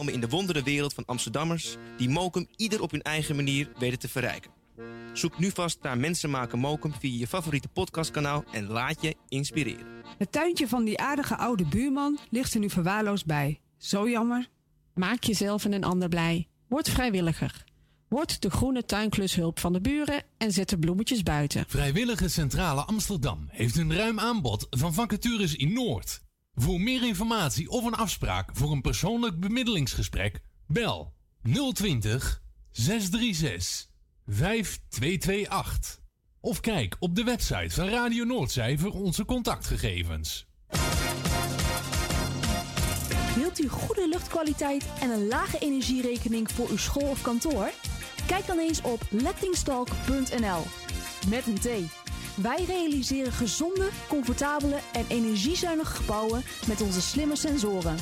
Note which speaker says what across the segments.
Speaker 1: om in de wondere wereld van Amsterdammers die Mokum ieder op hun eigen manier weten te verrijken. Zoek nu vast naar Mensen maken Mokum via je favoriete podcastkanaal en laat je inspireren.
Speaker 2: Het tuintje van die aardige oude buurman ligt er nu verwaarloosd bij. Zo jammer.
Speaker 3: Maak jezelf en een ander blij. Word vrijwilliger. Word de groene tuinklushulp van de buren en zet de bloemetjes buiten.
Speaker 4: Vrijwillige Centrale Amsterdam heeft een ruim aanbod van vacatures in Noord. Voor meer informatie of een afspraak voor een persoonlijk bemiddelingsgesprek, bel 020 636 5228. Of kijk op de website van Radio Noordzij voor onze contactgegevens.
Speaker 5: Wilt u goede luchtkwaliteit en een lage energierekening voor uw school of kantoor? Kijk dan eens op lettingstalk.nl. Met een T. Wij realiseren gezonde, comfortabele en energiezuinige gebouwen met onze slimme sensoren.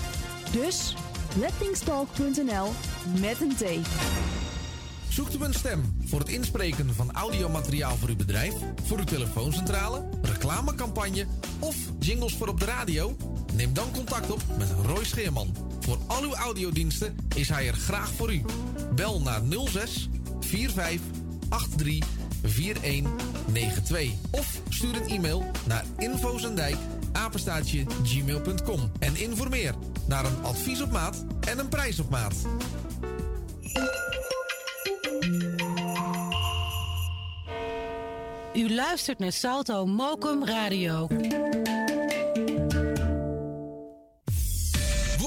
Speaker 5: Dus lettingstalk.nl met een T.
Speaker 6: Zoekt u een stem voor het inspreken van audiomateriaal voor uw bedrijf, voor uw telefooncentrale, reclamecampagne of jingles voor op de radio? Neem dan contact op met Roy Scheerman. Voor al uw audiodiensten is hij er graag voor u. Bel naar 06 45 83 4192 of stuur een e-mail naar infozendijk apenstaatje gmail.com en informeer naar een advies op maat en een prijs op maat.
Speaker 7: U luistert naar Salto Mokum Radio.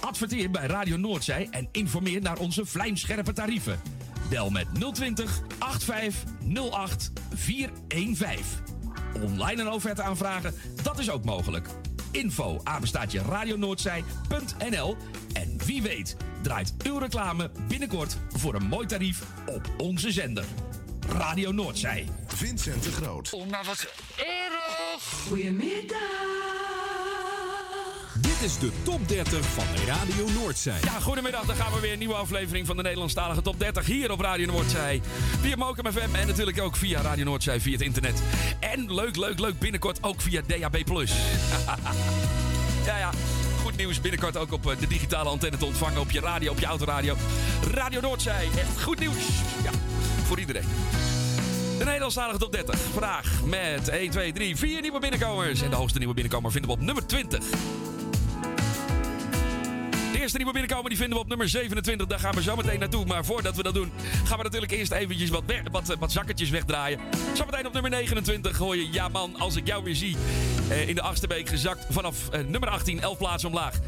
Speaker 8: Adverteer bij Radio Noordzij en informeer naar onze vlijmscherpe tarieven. Bel met 020 8508 415. Online een offerte aanvragen, dat is ook mogelijk. Info apenstaatje radionoordzij.nl En wie weet draait uw reclame binnenkort voor een mooi tarief op onze zender. Radio Noordzij.
Speaker 9: Vincent de Groot.
Speaker 8: Oh, nou wat erg.
Speaker 2: Goedemiddag.
Speaker 10: Dit is de top 30 van Radio Noordzij.
Speaker 8: Ja, goedemiddag. Dan gaan we weer een nieuwe aflevering van de Nederlandstalige Top 30 hier op Radio Noordzij. Via Mokum FM en natuurlijk ook via Radio Noordzij via het internet. En leuk, leuk, leuk binnenkort ook via DAB+. ja, ja. Goed nieuws binnenkort ook op eh, de digitale antenne te ontvangen op je radio, op je autoradio. Radio Noordzij. Echt goed nieuws. Ja, voor iedereen. De Nederlandstalige top 30. Vandaag met 1, 2, 3, 4 nieuwe binnenkomers. En de hoogste nieuwe binnenkomer vinden we op nummer 20. Eerste nieuwe binnenkomer die vinden we op nummer 27. Daar gaan we zo meteen naartoe. Maar voordat we dat doen, gaan we natuurlijk eerst eventjes wat, wat, eh, zakketjes wegdraaien. Zometeen op nummer 29 hoor je Ja man, als ik jou weer zie. Eh, in de achtste week gezakt vanaf eh, nummer 18, 11 plaatsen omlaag.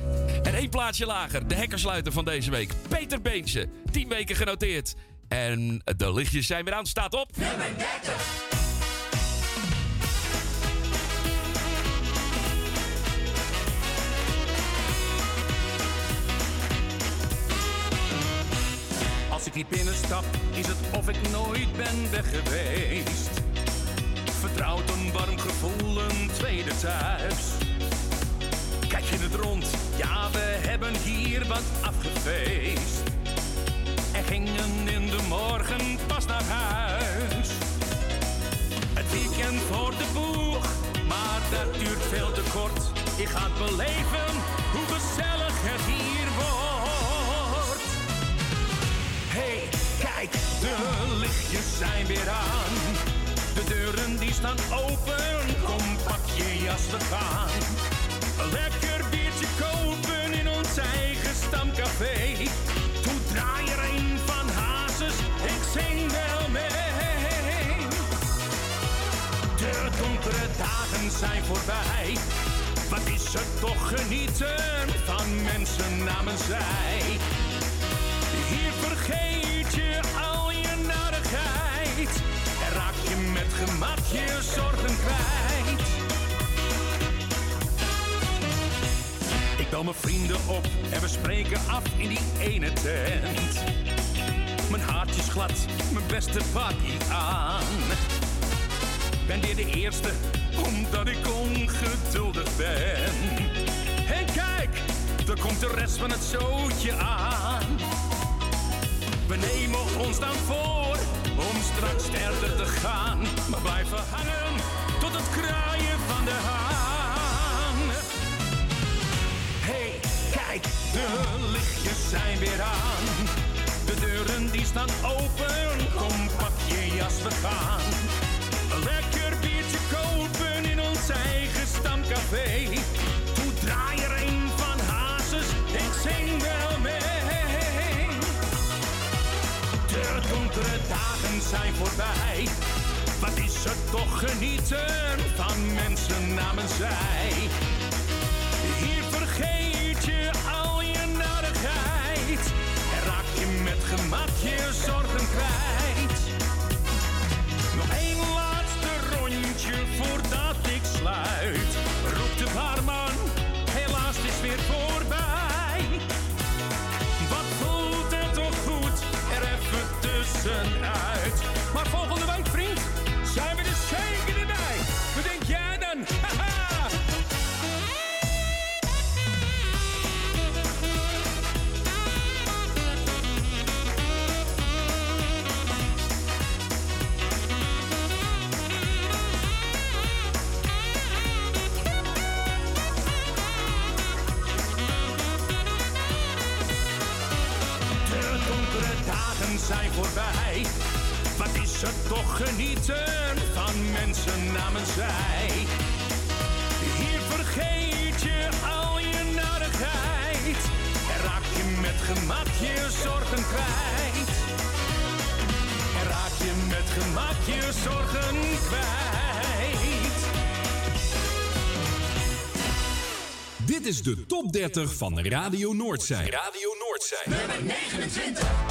Speaker 8: En één plaatsje lager, de hekkersluiter van deze week. Peter Beentje, 10 weken genoteerd. En de lichtjes zijn weer aan, staat op. Nummer 30.
Speaker 11: Als ik hier binnenstap, is het of ik nooit ben weg geweest. Vertrouwd een warm gevoel, een tweede thuis. Kijk je het rond, ja we hebben hier wat afgefeest. En gingen in de morgen pas naar huis. Het weekend voor de boeg, maar dat duurt veel te kort. Ik ga het beleven, zijn weer aan. De deuren die staan open, kom pak je jas, we gaan. Lekker biertje kopen in ons eigen stamcafé. Toen draai er een van Hazes, ik zing wel mee. De donkere dagen zijn voorbij. Wat is er toch genieten van mensen namens zij. Hier vergeet je al je narigheid. Gemak je zorgen kwijt. Ik bel mijn vrienden op en we spreken af in die ene tent. mijn haartjes glad, mijn beste party aan. Ben weer de eerste, omdat ik ongeduldig ben. En kijk, daar komt de rest van het zootje aan. We nemen ons dan voor om straks verder te gaan. Maar blijven hangen tot het kraaien van de haan. Hey, kijk, de lichtjes zijn weer aan. De deuren die staan open, kom pak je jas, we gaan. Lekker biertje kopen in ons eigen stamcafé. Donkere dagen zijn voorbij. Wat is het toch genieten van mensen namens zij. Hier vergeet je al je narigheid. En raak je met gemak je zorgen kwijt. Het toch genieten van mensen namens zij. Hier vergeet je al je narigheid. En raak je met gemak je zorgen kwijt. En raak je met gemak je zorgen kwijt.
Speaker 12: Dit is de top 30 van Radio Noordzij.
Speaker 4: Radio Noordzij.
Speaker 12: Nummer 29.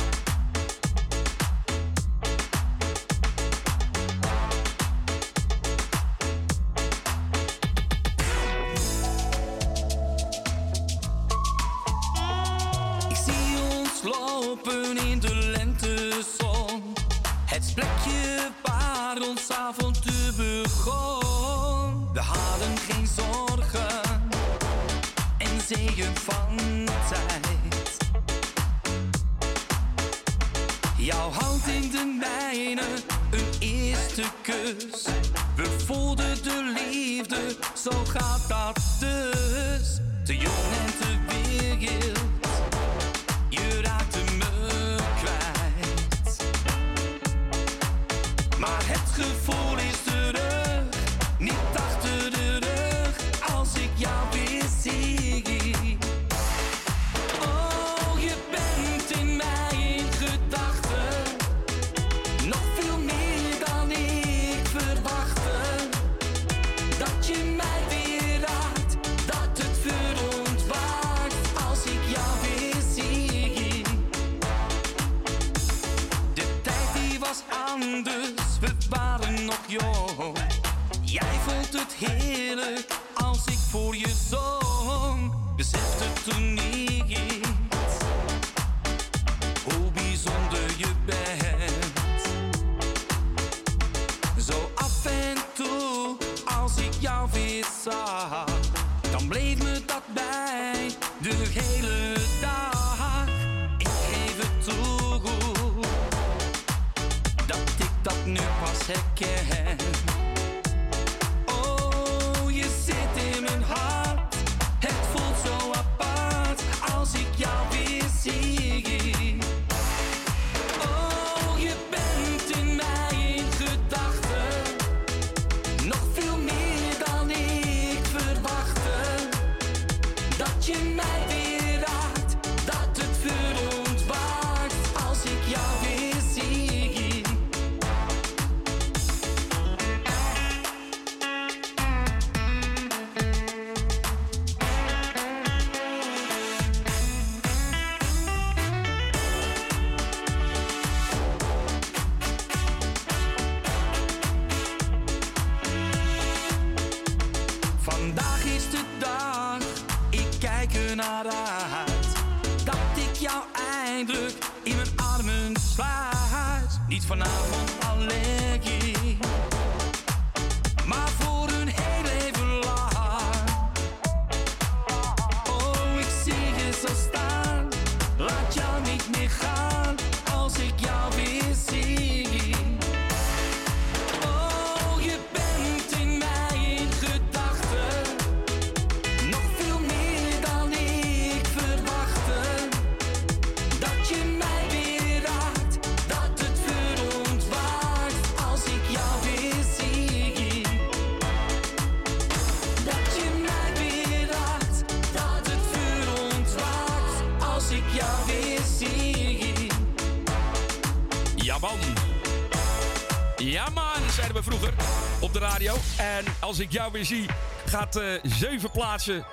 Speaker 8: Ja, man. Zeiden we vroeger op de radio. En als ik jou weer zie, gaat eh zeven plaatsen.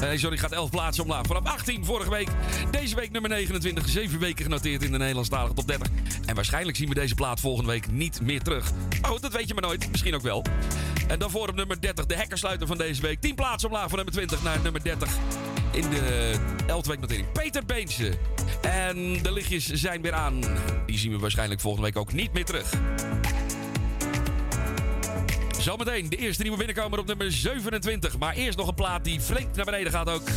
Speaker 8: Nee, sorry, gaat 11 plaatsen omlaag. Vanaf 18 vorige week. Deze week nummer 29. Zeven weken genoteerd in de Nederlandstalige top 30. En waarschijnlijk zien we deze plaat volgende week niet meer terug. Goed, dat weet je maar nooit. Misschien ook wel. En dan voor op nummer 30, de hekkersluiter van deze week. 10 plaatsen omlaag van nummer 20 naar nummer 30. In de 11e week notering. Peter Beense. En de lichtjes zijn weer aan. Die zien we waarschijnlijk volgende week ook niet meer terug. Zometeen de eerste nieuwe binnenkomer op nummer 27. Maar eerst nog een plaat die flink naar beneden gaat ook.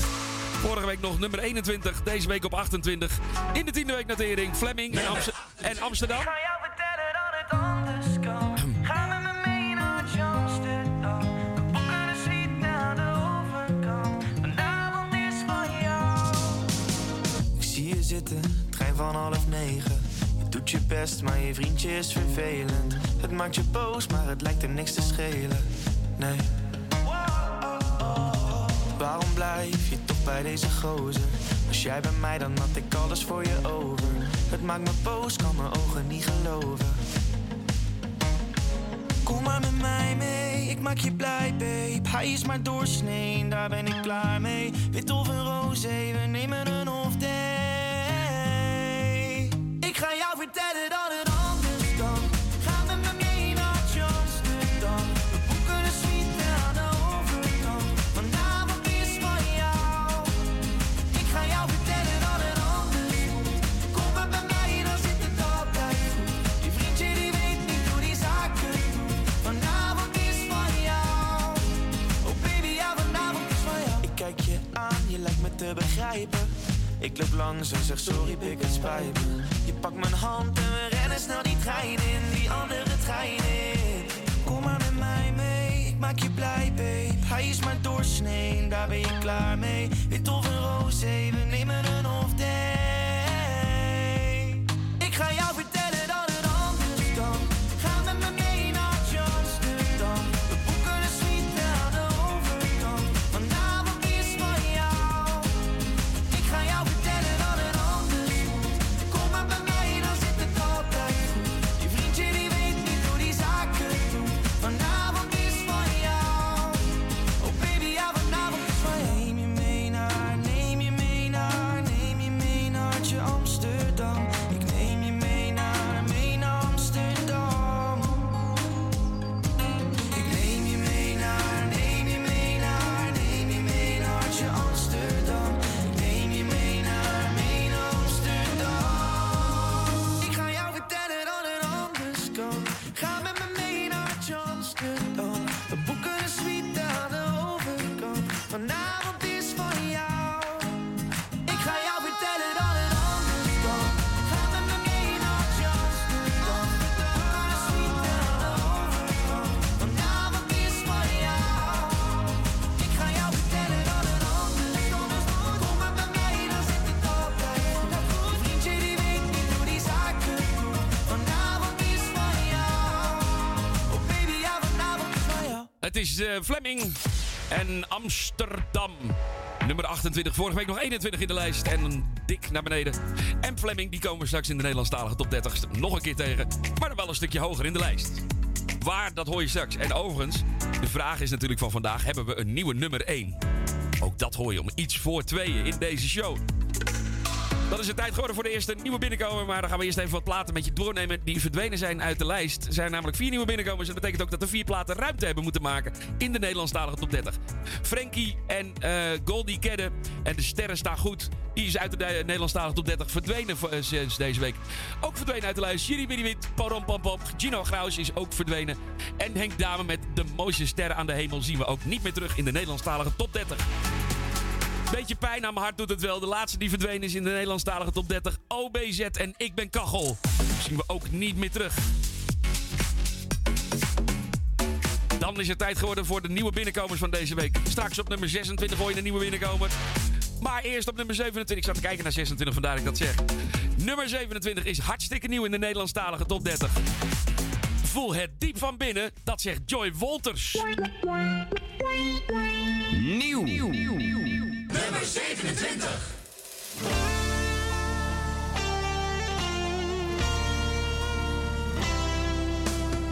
Speaker 8: Vorige week nog nummer 21, deze week op 28. In de tiende week notering Fleming en, Amster- en Amsterdam.
Speaker 13: jou vertellen dat het anders kan.
Speaker 14: Zitten, trein van half negen. Je doet je best, maar je vriendje is vervelend. Het maakt je boos, maar het lijkt er niks te schelen. Nee. Waarom blijf je toch bij deze gozer? Was jij bij mij, dan had ik alles voor je over. Het maakt me boos, kan mijn ogen niet geloven. Kom maar met mij mee, ik maak je blij, babe. Hij is maar doorsnee, daar ben ik klaar mee. Wit of een roze, we nemen een off. Ik ga jou vertellen dat het anders kan. Ga met me mee naar Amsterdam. We boeken een suite aan de overkant. Vanavond is van jou. Ik ga jou vertellen dat het anders moet. Kom maar bij mij, dan zit het altijd goed. Die vriendje die weet niet hoe die zaken doet. Vanavond is van jou. Oh baby, ja, vanavond is van jou. Ik kijk je aan, je lijkt me te begrijpen. Ik loop langs en zeg sorry, pik het spijt me. Je pakt mijn hand en we rennen snel die trein in, die andere trein in. Kom maar met mij mee, ik maak je blij, babe. Hij is maar doorsnee, daar ben je klaar mee. Wit of een roze, we nemen een off day. Ik ga jou vertellen is
Speaker 8: eh, Fleming en Amsterdam. Nummer 28, vorige week nog 21 in de lijst. En dik naar beneden. En Fleming, die komen we straks in de Nederlandstalige top 30 nog een keer tegen. Maar dan wel een stukje hoger in de lijst. Waar, dat hoor je straks. En overigens, de vraag is natuurlijk van vandaag: hebben we een nieuwe nummer 1? Ook dat hoor je om iets voor tweeën in deze show. Dan is het tijd geworden voor de eerste nieuwe binnenkomer. Maar dan gaan we eerst even wat platen met je doornemen die verdwenen zijn uit de lijst. Er zijn namelijk vier nieuwe binnenkomers. En dat betekent ook dat er vier platen ruimte hebben moeten maken in de Nederlandstalige top 30. Frankie en eh, Goldie Kedde en de sterren staan goed. Die is uit de de- Nederlandstalige top 30 verdwenen eh, sinds deze week. Ook verdwenen uit de lijst. Jiri Biddiwit, Parom Pam. Gino Graus is ook verdwenen. En Henk Dame met de mooiste sterren aan de hemel zien we ook niet meer terug in de Nederlandstalige top 30. Beetje pijn aan mijn hart doet het wel. De laatste die verdwenen is in de Nederlandstalige top 30. OBZ en Ik ben Kachel. Zien we ook niet meer terug. Dan is het tijd geworden voor de nieuwe binnenkomers van deze week. Straks op nummer 26 hoor je een nieuwe binnenkomer. Maar eerst op nummer 27. Ik zat te kijken naar 26, vandaar dat ik dat zeg. Nummer 27 is hartstikke nieuw in de Nederlandstalige top 30. Voel het diep van binnen, dat zegt Joy Wolters.
Speaker 13: Nieuw. Nummer 27.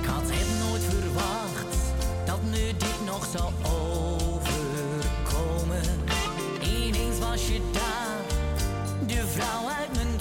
Speaker 15: Ik had het nooit verwacht dat me dit nog zou overkomen. Ineens was je daar, de vrouw uit mijn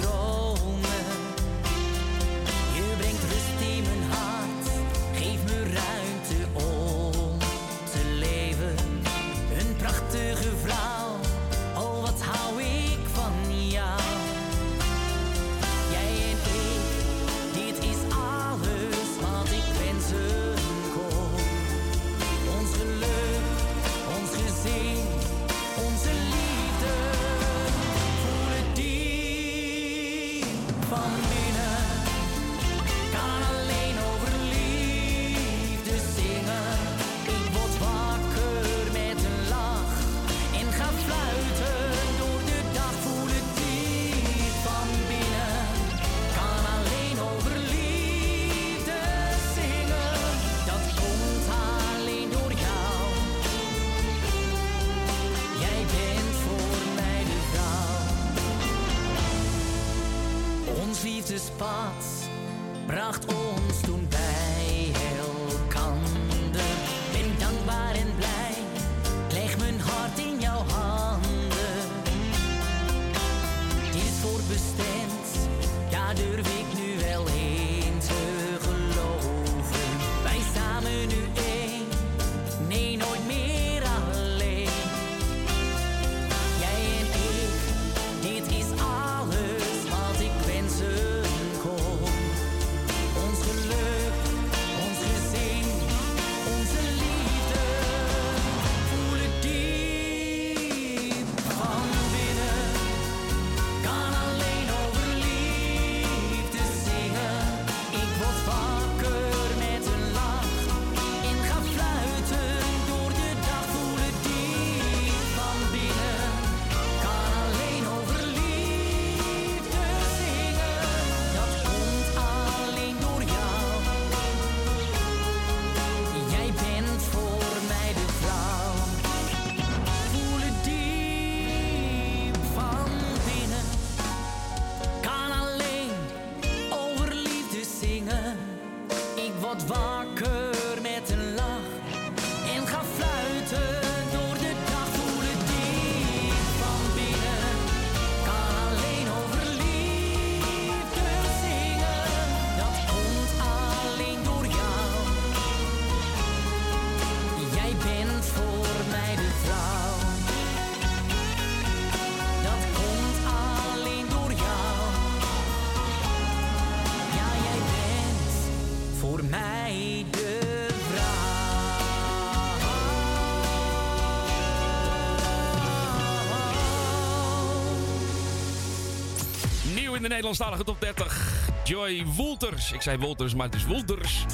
Speaker 15: in de
Speaker 8: Nederlandstalige top 30. Joy Wolters. Ik zei Wolters, maar het is Wolters.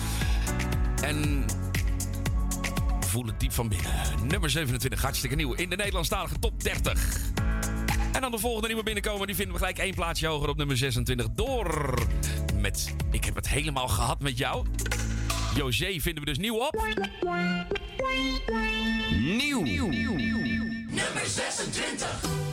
Speaker 8: En voel het diep van binnen. Nummer 27, hartstikke nieuw in de Nederlandstalige top 30. En dan de volgende nieuwe binnenkomen. Die vinden we gelijk één plaatsje hoger op nummer 26. Door met Ik heb het helemaal gehad met jou. José vinden we dus nieuw op.
Speaker 13: Nieuw. Nummer 26.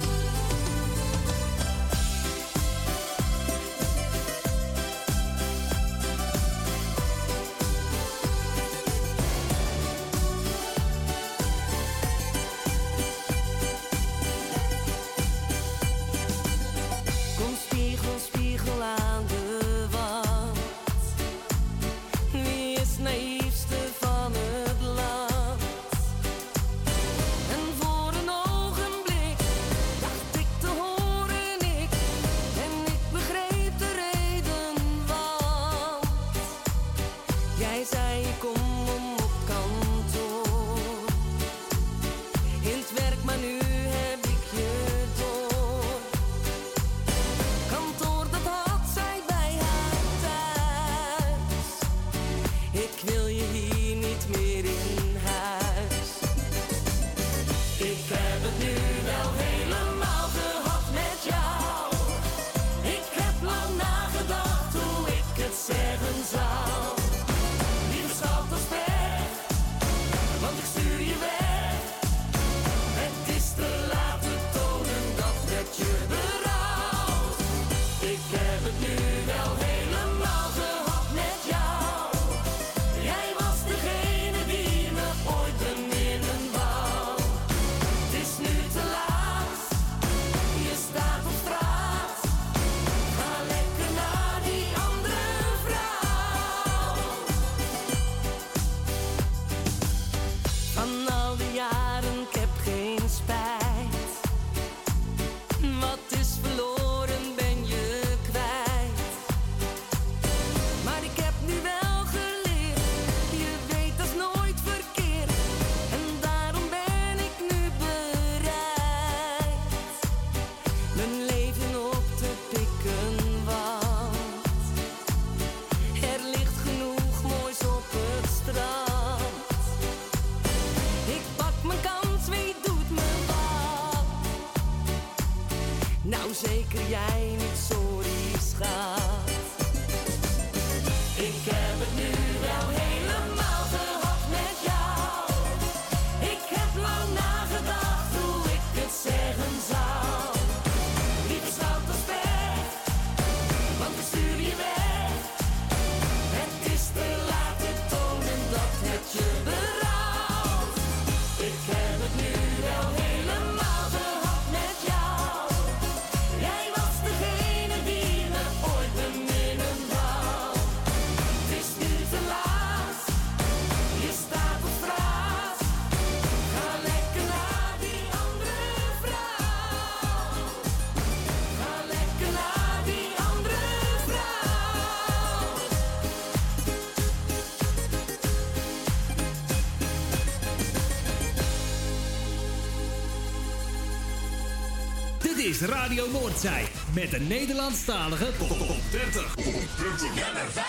Speaker 4: Is Radio Noordzij met een Nederlandstalige top 30.
Speaker 12: Nummer 25.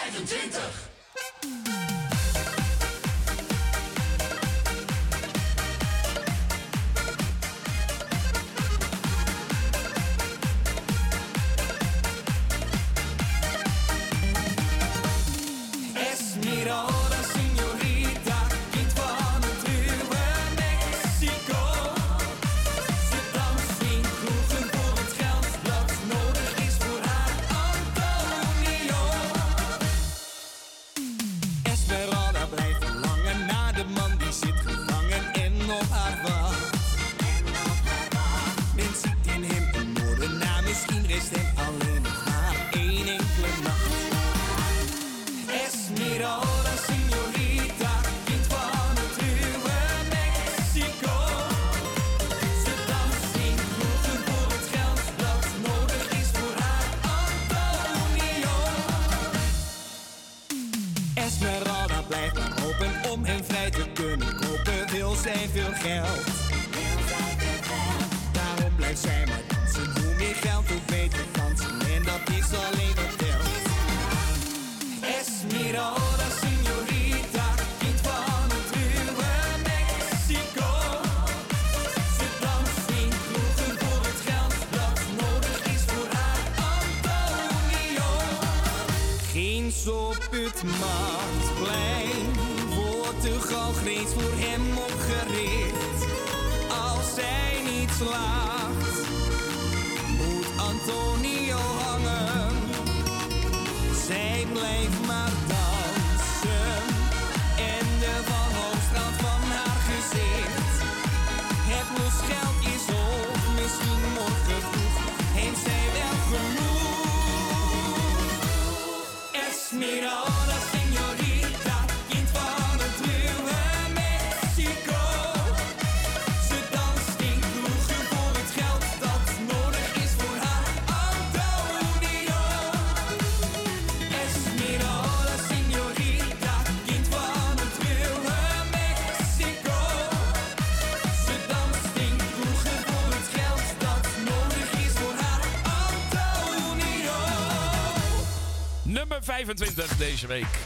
Speaker 12: Deze week.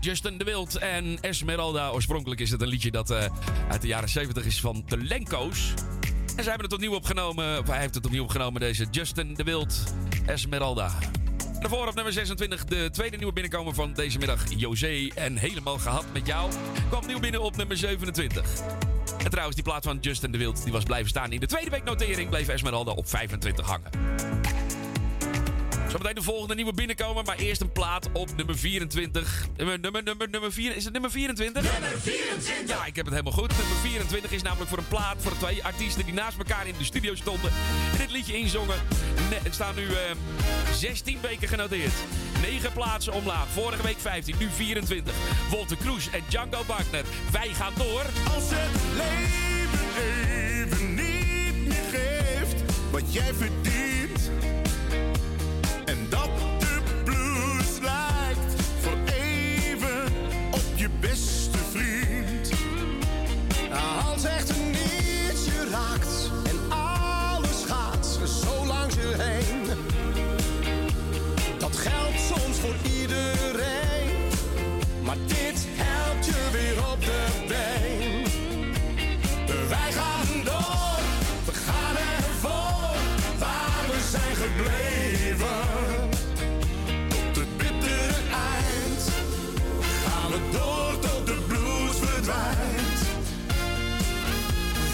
Speaker 12: Justin de Wild en Esmeralda. Oorspronkelijk is het een liedje dat eh, uit de jaren 70 is van de Lenko's. En zij hebben het opnieuw opgenomen. Of hij heeft het opnieuw opgenomen, deze Justin de Wild, Esmeralda. En Daarvoor op nummer 26 de tweede nieuwe binnenkomer van deze middag. José en Helemaal Gehad met jou. Kwam nieuw binnen op nummer 27. En trouwens, die plaat van Justin de Wild die was blijven staan. In de tweede week notering bleef Esmeralda op 25 hangen. Zometeen de volgende nieuwe binnenkomen, maar eerst een plaat op nummer 24. Nummer, nummer, nummer, nummer 4. Is het nummer 24? Nummer 24! Ja, ik heb het helemaal goed. Nummer 24 is namelijk voor een plaat voor de twee artiesten die naast elkaar in de studio stonden. En dit liedje inzongen. Ne- Het staan nu eh, 16 weken genoteerd. 9 plaatsen omlaag. Vorige week 15, nu 24. Wolter Kroes en Django Wagner. Wij gaan door.
Speaker 16: Als het leven even niet meer geeft wat jij verdient.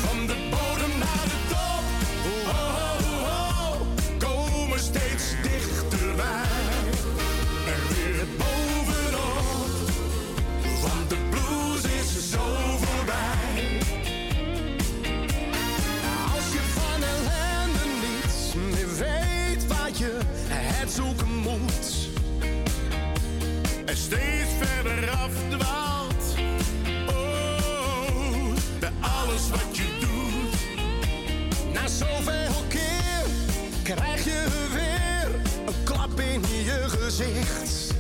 Speaker 16: Van de bodem naar de top, oh, oh, oh, komen steeds dichterbij. En weer bovenop, want de blues is zo voorbij. Als je van ellende niets meer weet waar je het zoeken moet. En steeds verder afdwaalt. Wat je doet. Na zoveel keer krijg je weer een klap in je gezicht.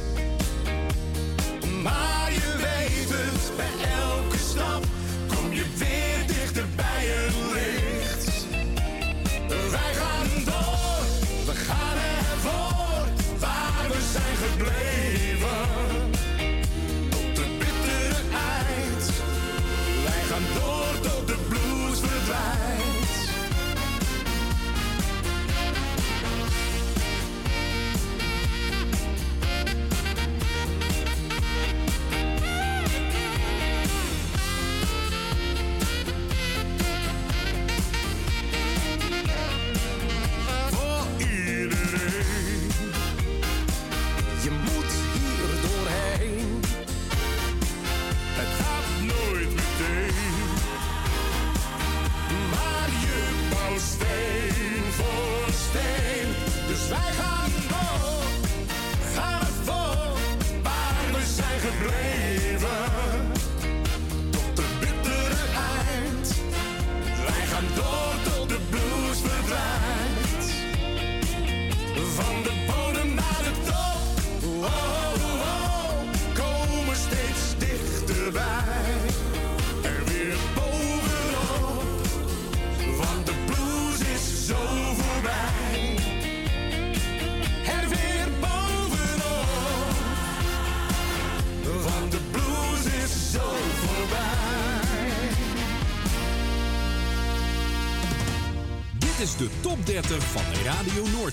Speaker 16: Maar je weet het, bij elke stap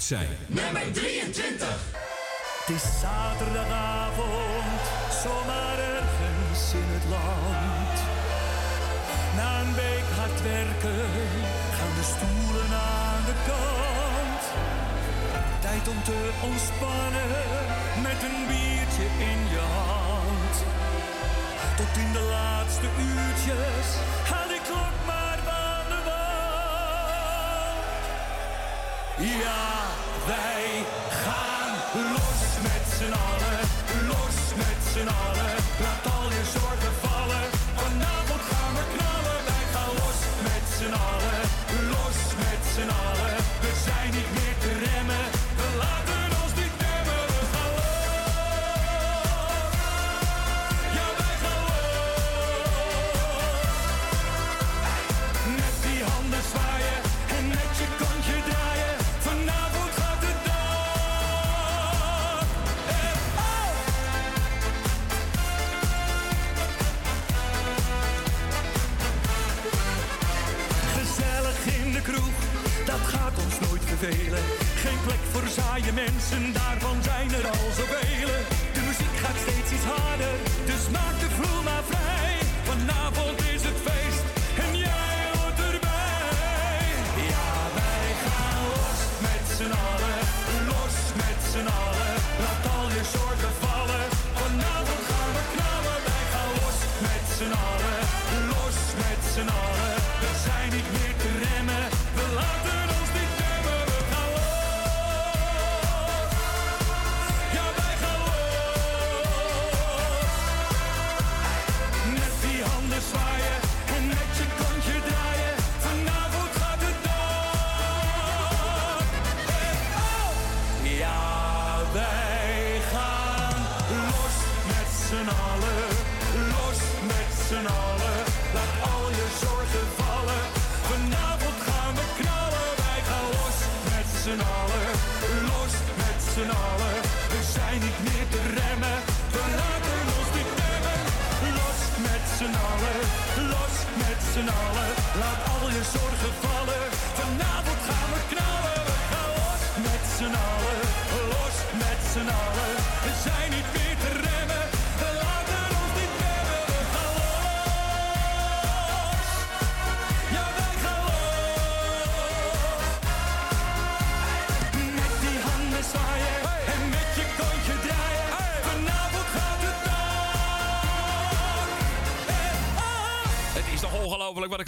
Speaker 17: Noordzij.
Speaker 14: Nummer 23.
Speaker 11: Het is zaterdagavond, zomaar ergens in het land. Na een week hard werken gaan de stoelen aan de kant. Tijd om te ontspannen met een biertje in je hand. Tot in de laatste uurtjes Ja, wij gaan los met z'n allen, los met z'n allen. Laat al je zorgen vallen, vanavond gaan we knallen. Wij gaan los met z'n allen, los met z'n allen. Mensen, daarvan zijn er al zoveel.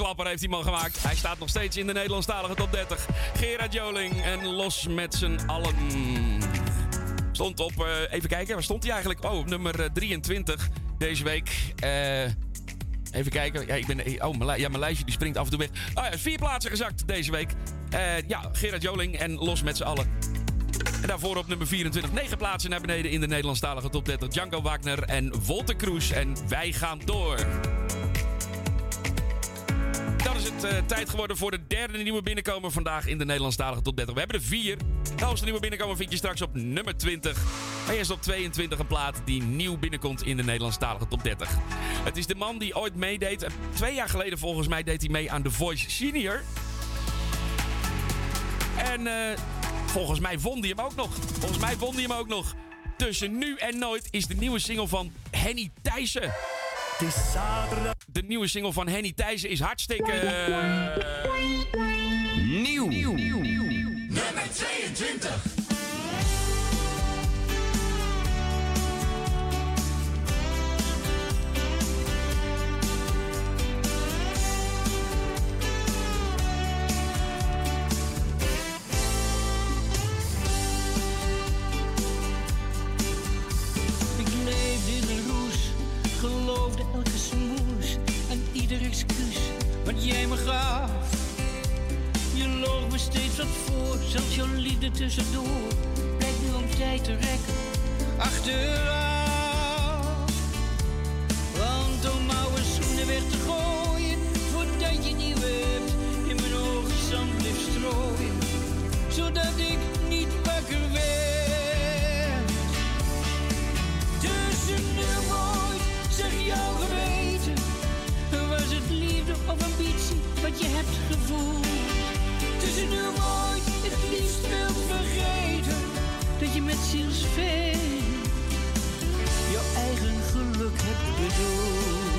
Speaker 8: Klapper heeft die man gemaakt. Hij staat nog steeds in de Nederlandstalige top 30. Gerard Joling en Los met z'n allen. Stond op, eh, even kijken, waar stond hij eigenlijk? Oh, op nummer eh, 23 deze week. Eh, even kijken. Ja, ik ben, oh, mijn, ja, mijn lijstje die springt af en toe weg. Oh ja, vier plaatsen gezakt deze week. Eh, ja, Gerard Joling en Los met z'n allen. En daarvoor op nummer 24, negen plaatsen naar beneden in de Nederlandstalige top 30. Django Wagner en Wolter Kroes. En wij gaan door. Is het eh, tijd geworden voor de derde nieuwe binnenkomer vandaag in de Nederlandstalige top 30. We hebben er vier. De hoogste nieuwe binnenkomer vind je straks op nummer 20. En eerst op 22 een plaat die nieuw binnenkomt in de Nederlandstalige top 30. Het is de man die ooit meedeed. eh, Twee jaar geleden volgens mij deed hij mee aan The Voice Senior. En eh, volgens mij won hij hem ook nog. Volgens mij won hij hem ook nog. Tussen nu en nooit is de nieuwe single van Henny Thijssen.
Speaker 11: Het is zaterdag.
Speaker 8: De nieuwe single van Henny Thijssen is hartstikke... eh, nieuw.
Speaker 14: Nummer 22. jij gaf.
Speaker 18: Je loog me steeds wat voor, zelfs jouw liefde tussendoor. Blijkt nu om tijd te rekken, achteraf. Want om oude schoenen weg te gooien, voordat je nieuw hebt, in mijn ogen zand bleef strooien. Zodat ik niet wakker werd. Wat je hebt gevoeld? Tussen nu nooit, het liefst wil vergeten. Dat je met zielsveel jouw eigen geluk hebt bedoeld.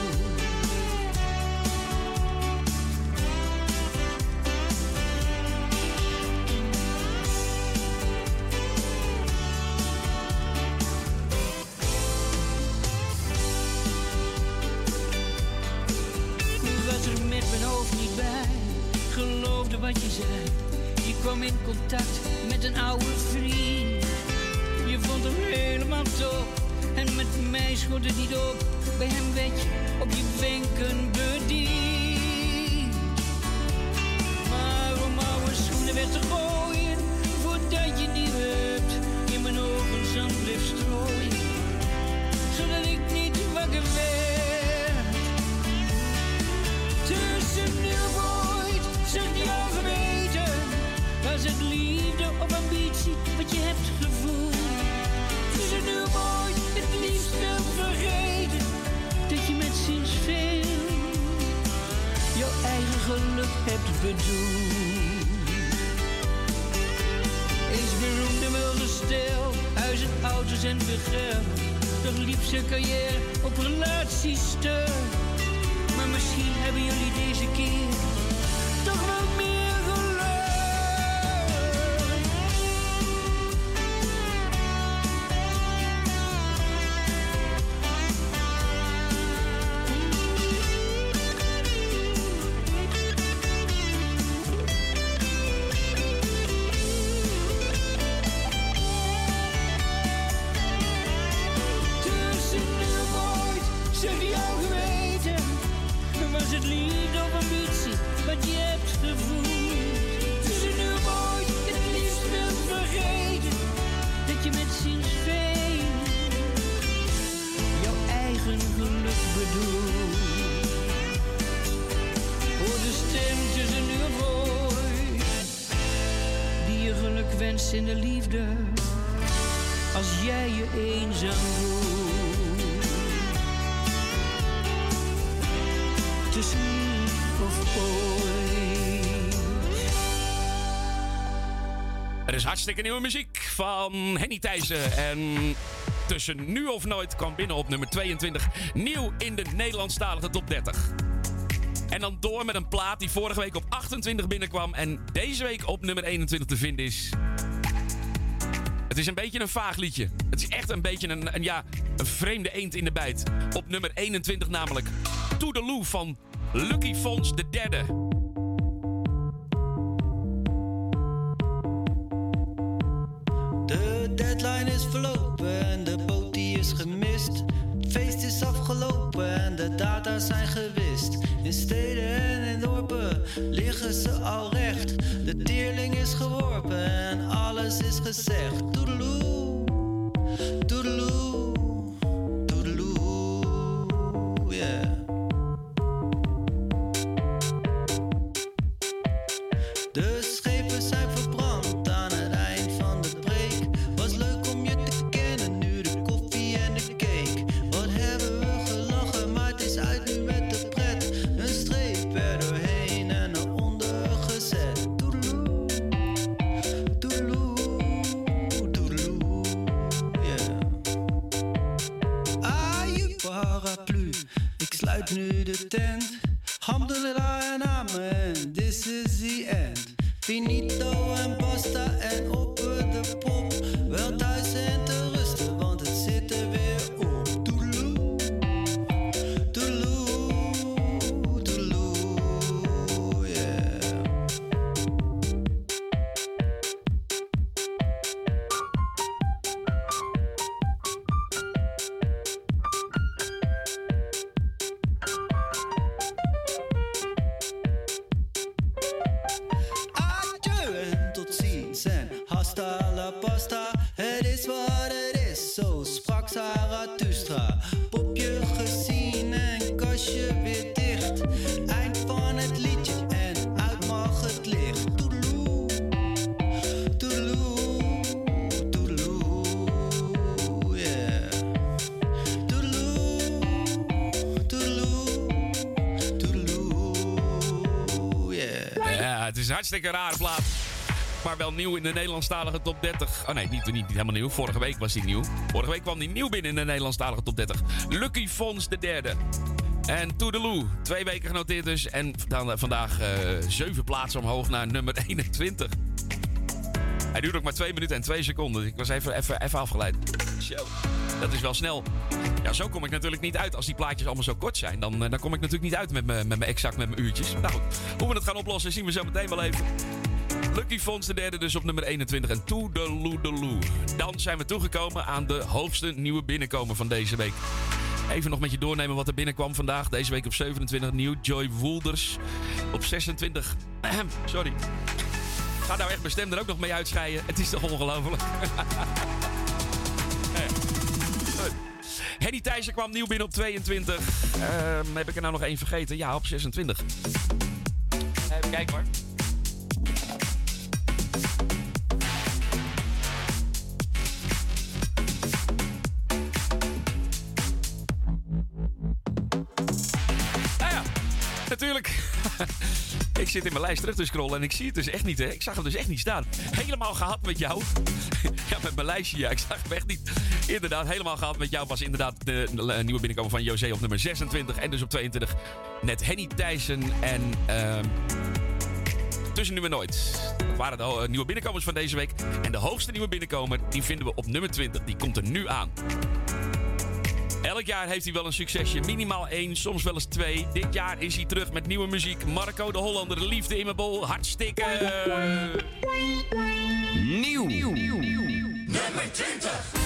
Speaker 8: Hartstikke nieuwe muziek van Henny Thijssen. En tussen nu of nooit kwam binnen op nummer 22. Nieuw in de Nederlandstalige top 30. En dan door met een plaat die vorige week op 28 binnenkwam. En deze week op nummer 21 te vinden is. Het is een beetje een vaag liedje. Het is echt een beetje een, een, ja, een vreemde eend in de bijt. Op nummer 21 namelijk Toedeloe van Lucky Fons de derde.
Speaker 19: Liggen ze al recht. De teerling is geworpen en alles is gezegd. Toedeloe,
Speaker 8: hartstikke rare plaat. Maar wel nieuw in de Nederlandstalige top 30. Oh nee, niet, niet, niet helemaal nieuw. Vorige week was die nieuw. Vorige week kwam die nieuw binnen in de Nederlandstalige top 30. Lucky Fons de derde. En Toedeloe, twee weken genoteerd dus. En dan, eh, vandaag eh, zeven plaatsen omhoog naar nummer 21. Hij duurde ook maar 2 minuten en 2 seconden. Ik was even, even, even afgeleid. Dat is wel snel. Ja, zo kom ik natuurlijk niet uit. Als die plaatjes allemaal zo kort zijn, dan, eh, dan kom ik natuurlijk niet uit met mijn exact met mijn uurtjes. Nou goed, hoe we het gaan oplossen, zien we zo meteen wel even. Lucky Fons de derde dus op nummer 21 en Toedeloedeloe. Dan zijn we toegekomen aan de hoogste nieuwe binnenkomer van deze week. Even nog met je doornemen wat er binnenkwam vandaag. Deze week op 27 nieuw. Joy Woelders. Op 26. Sorry. Ga nou echt mijn stem er ook nog mee uitscheiden. Het is toch ongelooflijk. Henny Thijssen kwam nieuw binnen op 22. Ehm, heb ik er nou nog één vergeten? Ja, op 26. Even kijken hoor. Zit in mijn lijst terug te scrollen en ik zie het dus echt niet, hè. Ik zag hem dus echt niet staan. Helemaal gehad met jou. ja, met mijn lijstje, ja. Ik zag hem echt niet. Inderdaad, helemaal gehad met jou was inderdaad de eh, nieuwe binnenkomen van José op nummer 26. En dus op 22 net Henny Thijssen en... ehm Tussen nu en nooit. Dat waren de eh, nieuwe binnenkomers van deze week. En de hoogste nieuwe binnenkomer, die vinden we op nummer 20. Die komt er nu aan. Elk jaar heeft hij wel een succesje. Minimaal één, soms wel eens twee. Dit jaar is hij terug met nieuwe muziek. Marco de Hollander, de liefde in mijn bol. Hartstikke... Nieuw.
Speaker 13: Nummer 20.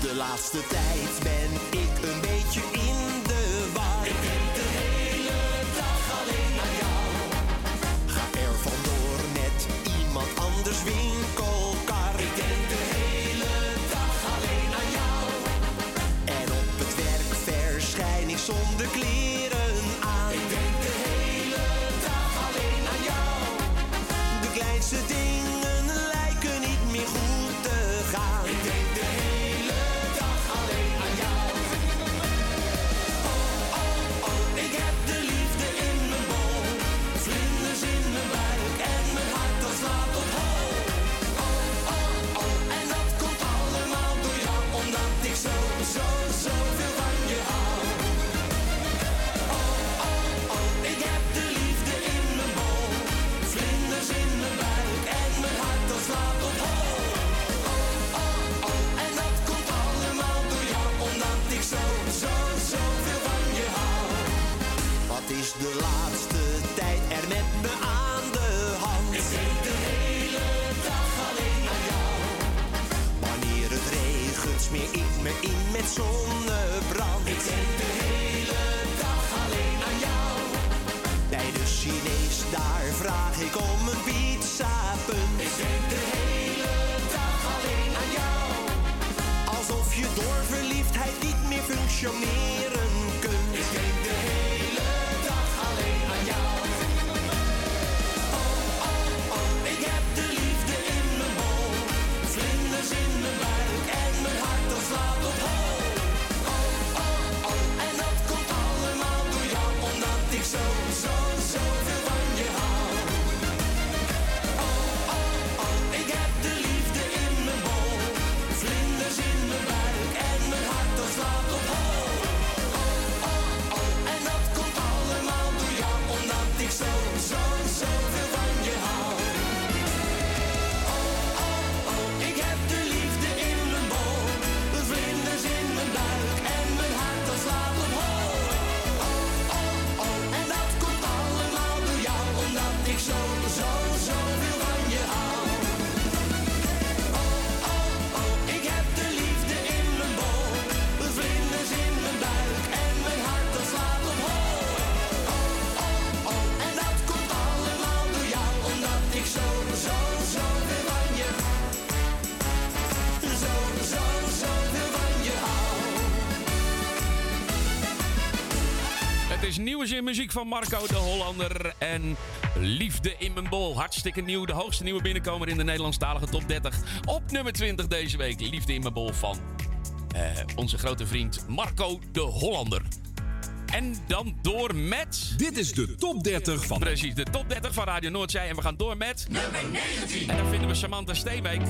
Speaker 20: De laatste tijd ben De is de laatste tijd er met me aan de hand? Ik denk de hele dag alleen aan jou. Wanneer het regent, smeer ik me in met zonnebrand. Ik denk de hele dag alleen aan jou. Bij de Chinees, daar vraag ik om een pizza punt. Ik denk de hele dag alleen aan jou. Alsof je door verliefdheid niet meer functioneren
Speaker 21: nieuwe muziek van Marco de Hollander en Liefde in mijn bol. Hartstikke nieuw, de hoogste nieuwe binnenkomer in de Nederlandstalige top 30. Op nummer 20 deze week, Liefde in mijn bol van eh, onze grote vriend Marco de Hollander. En dan door met...
Speaker 4: Dit is de top 30 van...
Speaker 21: Precies, de top 30 van Radio Noordzij. En we gaan door met... Nummer 19. En dan vinden we Samantha Steenbeek.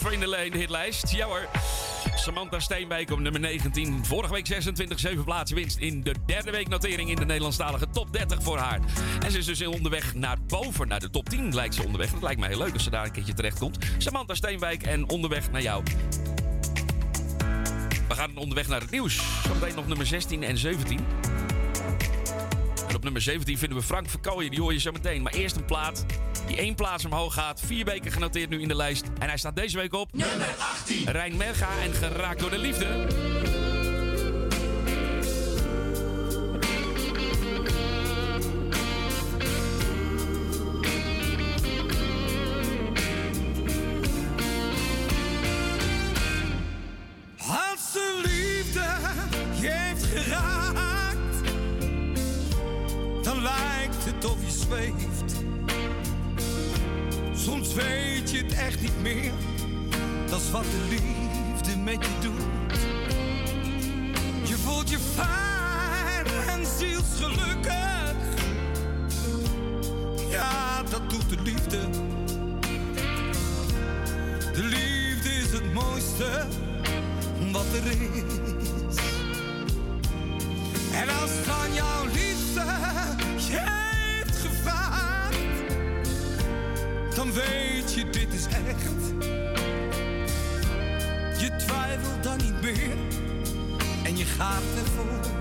Speaker 21: Boven in de, hitlijst. Ja hoor. Samantha Steenwijk op nummer 19. Vorige week 26, 7 plaatsen winst in de derde week notering in de Nederlandstalige top 30 voor haar. En ze is dus onderweg naar boven, naar de top 10 lijkt ze onderweg. Dat lijkt me heel leuk als ze daar een keertje terecht komt. Samantha Steenwijk en onderweg naar jou. We gaan onderweg naar het nieuws. Zometeen nog nummer 16 en 17. En op nummer 17 vinden we Frank Verkooyen. Die hoor je zo meteen. Maar eerst een plaat die één plaats omhoog gaat. Vier weken genoteerd nu in de lijst. En hij staat deze week op... Nummer 18. Rijn Merga en Geraakt door de Liefde.
Speaker 12: Dat doet de liefde. De liefde is het mooiste wat er is. En als van jouw liefde je heeft gevraagd, dan weet je dit is echt. Je twijfelt dan niet meer en je gaat ervoor.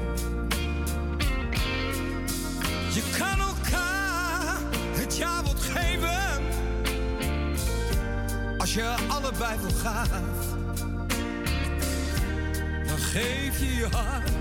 Speaker 12: je allebei bijbel gaaf, dan geef je je hart.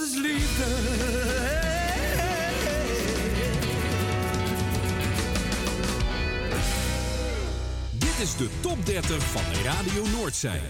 Speaker 12: dat is liefde.
Speaker 16: Dit is de top 30 van Radio
Speaker 22: Noordzee.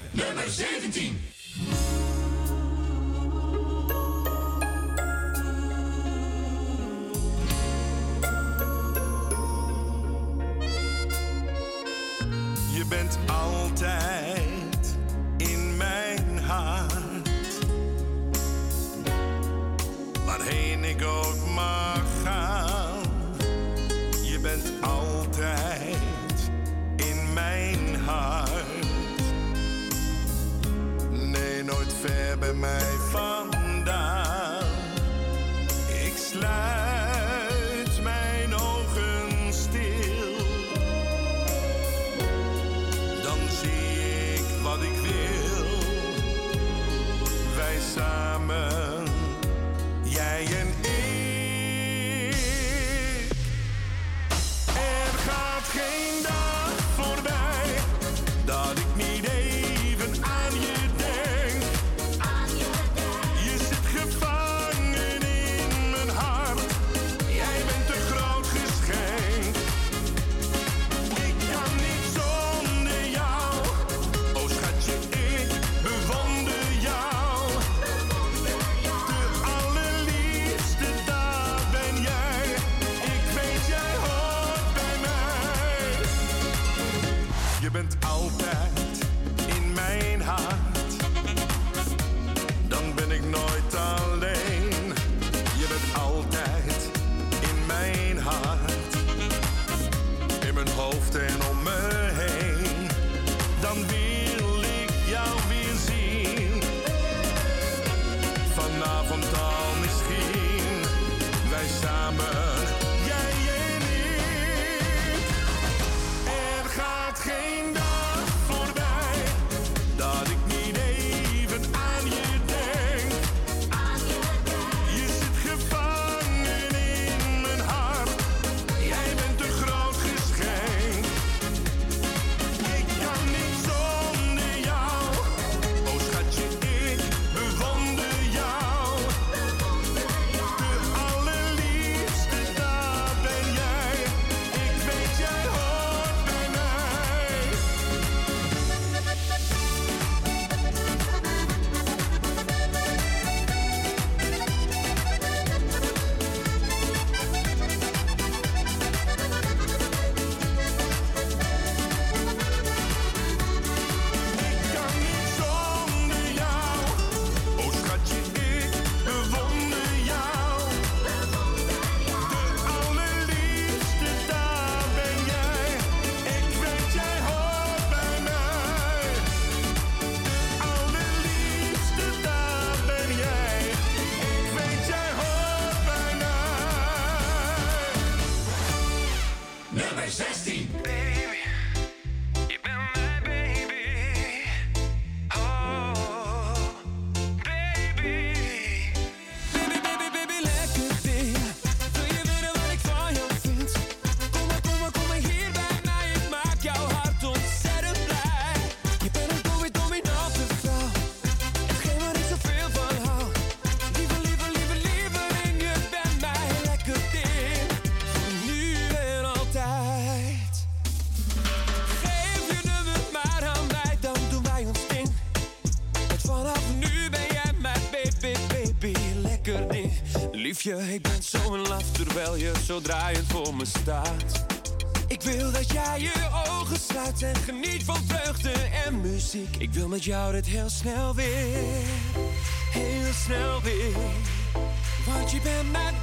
Speaker 22: Terwijl je zo draaiend voor me staat. Ik wil dat jij je ogen sluit en geniet van vreugde en muziek. Ik wil met jou dit heel snel weer, heel snel weer. Want je bent mijn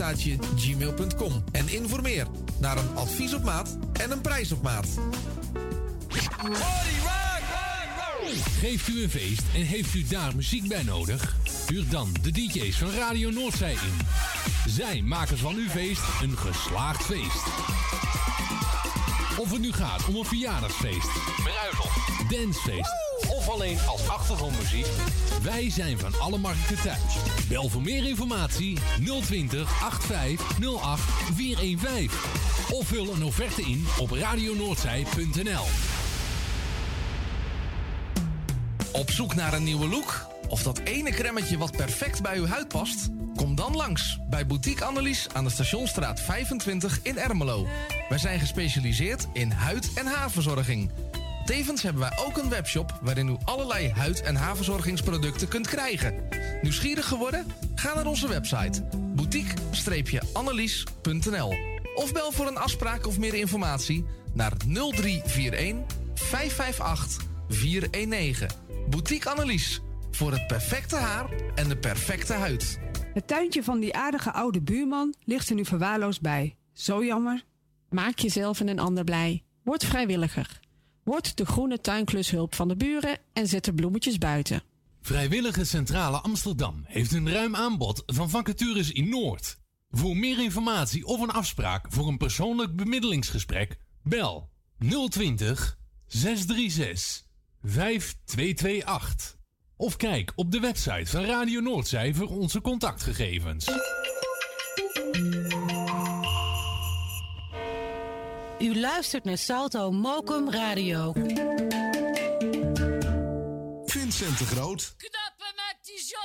Speaker 6: apenstaatje gmail.com en informeer naar een advies op maat en een prijs op maat.
Speaker 4: Geeft u een feest en heeft u daar muziek bij nodig? Huur dan de DJ's van Radio Noordzij in. Zij maken van uw feest een geslaagd feest. Of het nu gaat om een verjaardagsfeest, bruiloft, dancefeest of alleen als achtergrondmuziek. Wij zijn van alle markten thuis. Bel voor meer informatie 020 8508 415. Of vul een offerte in op radionoordzij.nl.
Speaker 6: Op zoek naar een nieuwe look? Of dat ene kremmetje wat perfect bij uw huid past? Kom dan langs bij Boutique Annelies aan de Stationstraat 25 in Ermelo. Wij zijn gespecialiseerd in huid- en haarverzorging. Tevens hebben wij ook een webshop waarin u allerlei huid- en haarverzorgingsproducten kunt krijgen. Nieuwsgierig geworden? Ga naar onze website boutique-annelies.nl of bel voor een afspraak of meer informatie naar 0341 558 419. Boutique Annelies voor het perfecte haar en de perfecte huid.
Speaker 2: Het tuintje van die aardige oude buurman ligt er nu verwaarloosd bij. Zo jammer.
Speaker 3: Maak jezelf en een ander blij. Word vrijwilliger. Word de groene tuinklushulp van de buren en zet de bloemetjes buiten.
Speaker 4: Vrijwillige Centrale Amsterdam heeft een ruim aanbod van vacatures in Noord. Voor meer informatie of een afspraak voor een persoonlijk bemiddelingsgesprek, bel 020 636 5228. Of kijk op de website van Radio Noordzij voor onze contactgegevens.
Speaker 7: U luistert naar Salto Mokum Radio.
Speaker 23: Vincent de Groot.
Speaker 13: Knappen met die zo!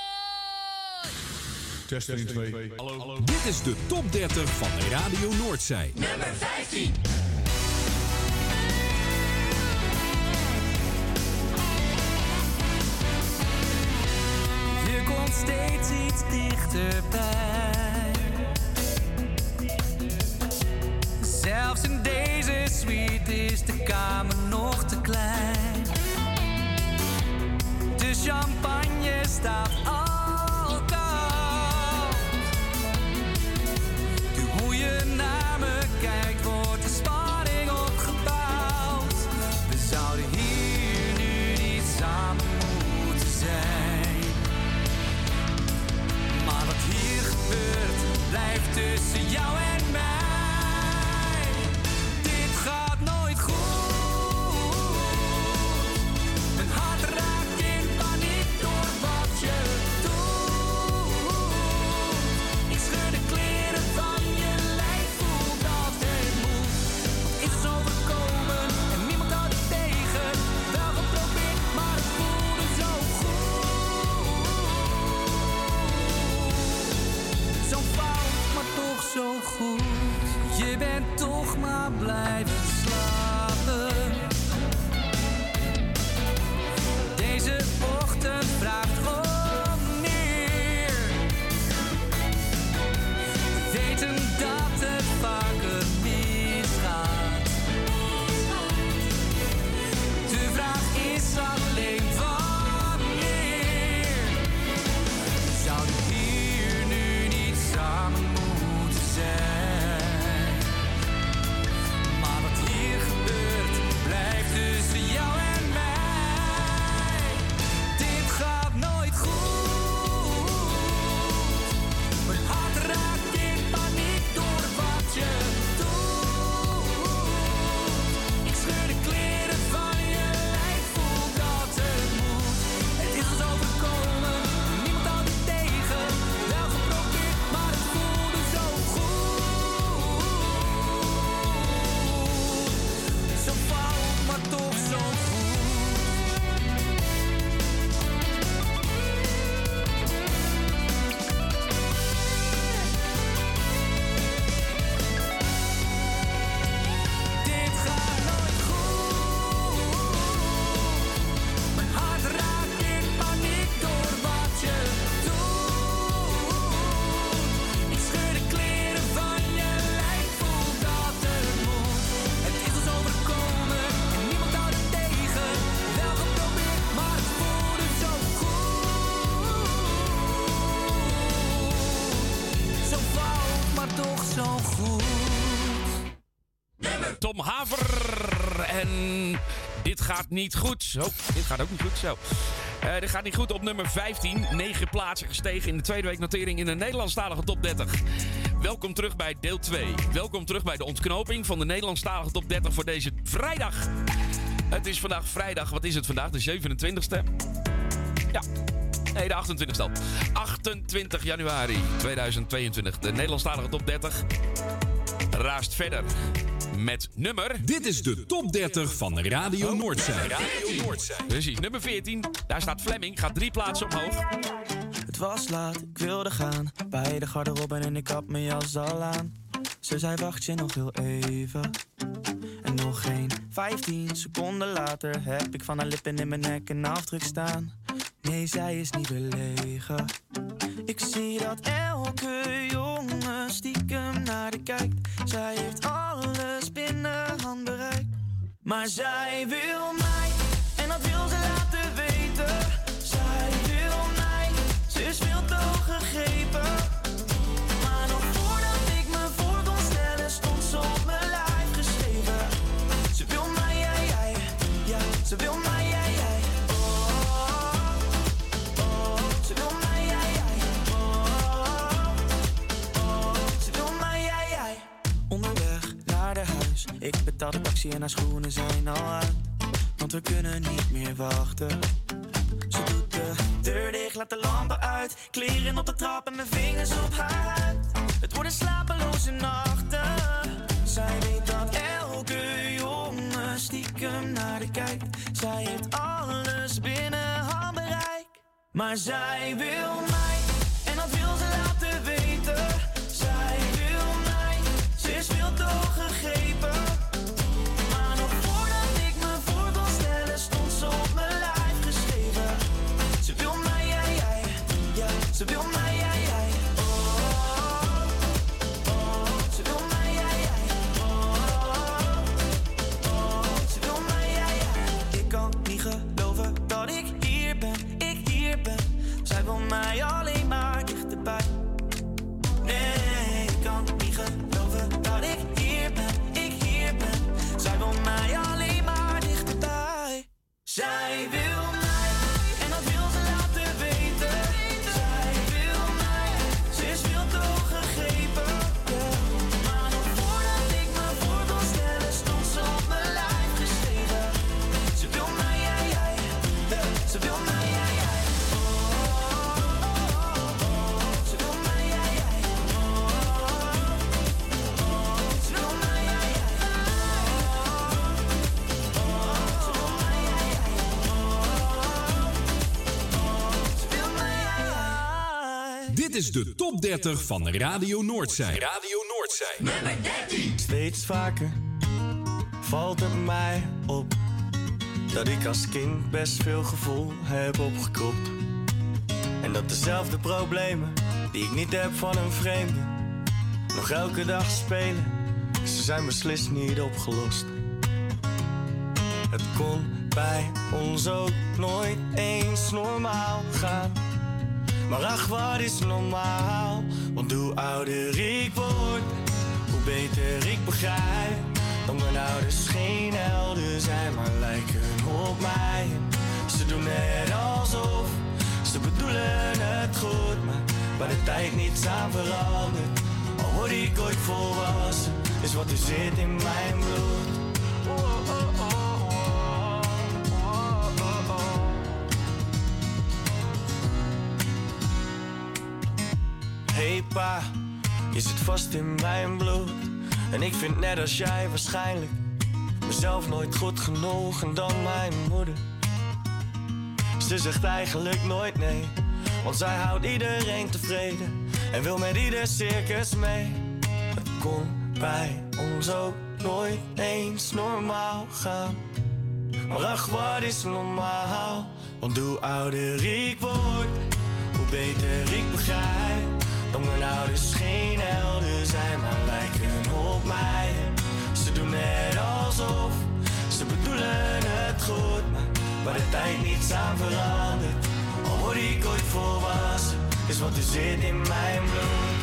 Speaker 23: Testing 2. Hallo. Dit is de top 30 van Radio Noordzij.
Speaker 13: Nummer 15.
Speaker 12: Je komt steeds iets dichterbij. Zelfs in deze suite is de kamer nog te klein. Champagne staat maar blijven niet goed. Dit gaat
Speaker 8: ook niet goed. Zo. Eh, dit gaat niet goed op nummer 15. 9 plaatsen gestegen in de tweede week notering in de Nederlandstalige top 30. Welkom terug bij deel 2. Welkom terug bij de ontknoping van de Nederlandstalige top 30 voor deze vrijdag. Het is vandaag vrijdag. Wat is het vandaag? De 27e. Ja. Nee, de 28 e 28 januari 2022. De Nederlandstalige top 30 raast verder met nummer...
Speaker 4: Dit is de top 30 van Radio Noordzij.
Speaker 8: Radio Noordzij. Precies, nummer 14. Daar staat Fleming, gaat drie plaatsen omhoog.
Speaker 14: Het was laat, ik wilde gaan bij de garderobe en ik had mijn jas al aan. Ze zei wacht je nog heel even. En nog geen 15 seconden later heb ik van haar lippen in mijn nek een afdruk staan. Nee, zij is niet belegen. Ik zie dat elke jongen stiekem naar de kijkt. Zij heeft alles binnen handbereik. Maar zij wil mij, en dat wil ze laten weten. Zij wil mij, ze is veel te hoog gegrepen. Maar nog voordat ik me voor kon stellen, stond ze op mijn lijf geschreven. Ze wil mij, jij, jij, ja, ze wil mij, ik betaal de taxi en haar schoenen zijn al uit. Want we kunnen niet meer wachten. Ze doet de deur dicht, laat de lampen uit. Kleren op de trap en mijn vingers op haar huid. Het worden slapeloze nachten. Zij weet dat elke jongen stiekem naar de kijkt. Zij heeft alles binnen handbereik. Maar zij wil mij, ja, ze
Speaker 4: is de top 30 van Radio Noordzij.
Speaker 13: Radio Noordzij. Nummer 13.
Speaker 24: steeds vaker valt het mij op dat ik als kind best veel gevoel heb opgekropt. En dat dezelfde problemen die ik niet heb van een vreemde nog elke dag spelen, ze zijn beslist niet opgelost. Het kon bij ons ook nooit eens normaal gaan. Maar ach, wat is normaal? Want hoe ouder ik word, hoe beter ik begrijp. Dat mijn ouders geen helden zijn, maar lijken op mij. Ze doen net alsof ze bedoelen het goed, maar waar de tijd niets aan verandert. Al word ik ooit volwassen, is wat er zit in mijn bloed. Pa, je zit vast in mijn bloed. En ik vind net als jij waarschijnlijk mezelf nooit goed genoeg en dan mijn moeder. Ze zegt eigenlijk nooit nee, want zij houdt iedereen tevreden en wil met ieder circus mee. Het kon bij ons ook nooit eens normaal gaan. Maar ach, wat is normaal? Want hoe ouder ik word, hoe beter ik begrijp. Mijn ouders geen helden zijn, maar lijken op mij. Ze doen net alsof ze bedoelen het goed, maar waar de tijd niets aan verandert. Al word ik ooit volwassen, is wat er zit in mijn bloed.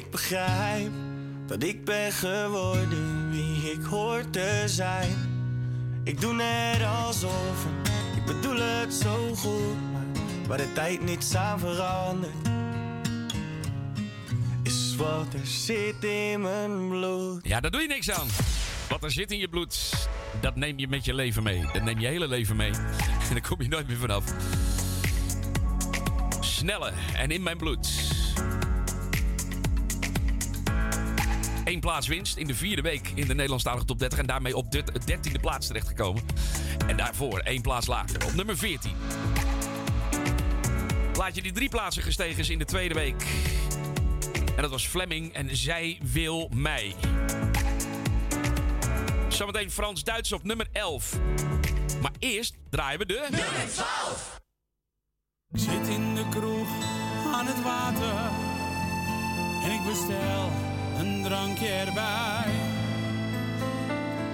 Speaker 24: Ik begrijp dat ik ben geworden wie ik hoor te zijn. Ik doe net alsof, ik bedoel het zo goed, maar waar de tijd niets aan verandert, is wat er zit in mijn bloed.
Speaker 8: Ja, daar doe je niks aan. Wat er zit in je bloed, dat neem je met je leven mee. Dat neem je hele leven mee. En daar kom je nooit meer vanaf. Snelle en in mijn bloed. Eén plaats winst in de vierde week in de Nederlandstalige top 30. En daarmee op de dertiende plaats terechtgekomen. En daarvoor één plaats lager. Op nummer 14. Plaatje die drie plaatsen gestegen is in de tweede week. En dat was Fleming en Zij wil mij. Zometeen Frans-Duits op nummer 11. Maar eerst draaien we de... Nummer 12!
Speaker 12: Ik zit in de kroeg aan het water en ik bestel een drankje erbij.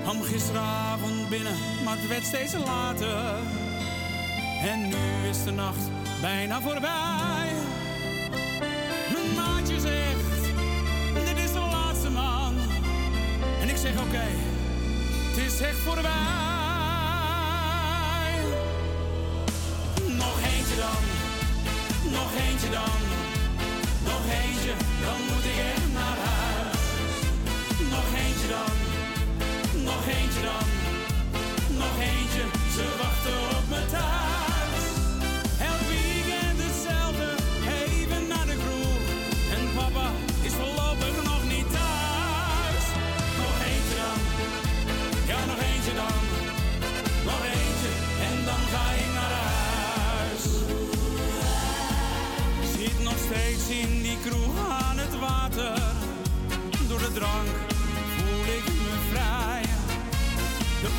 Speaker 12: Kwam gisteravond binnen, maar het werd steeds later. En nu is de nacht bijna voorbij. Mijn maatje zegt, dit is de laatste man. En ik zeg oké, het is echt voorbij. Nog eentje dan, nog eentje dan. Nog eentje, dan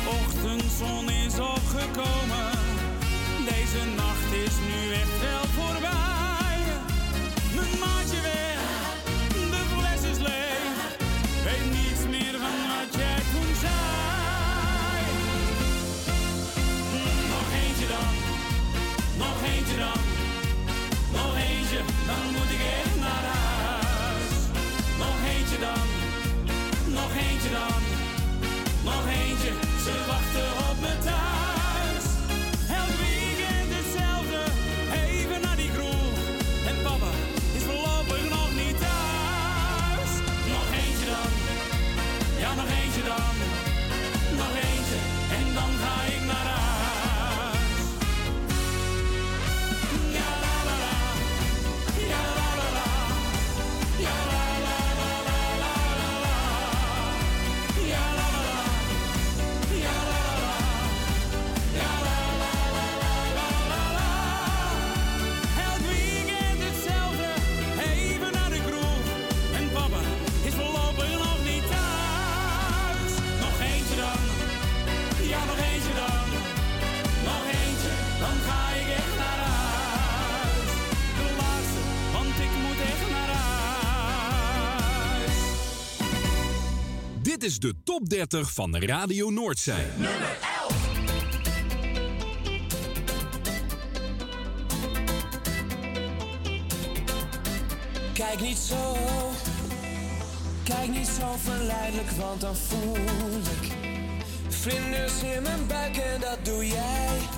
Speaker 12: ochtendzon is opgekomen. Deze nacht is nu echt wel voorbij. Is
Speaker 17: de top 30 van Radio Noordzij.
Speaker 25: Nummer 11.
Speaker 26: Kijk niet zo, kijk niet zo verleidelijk, want dan voel ik vlinders in mijn buik en dat doe jij.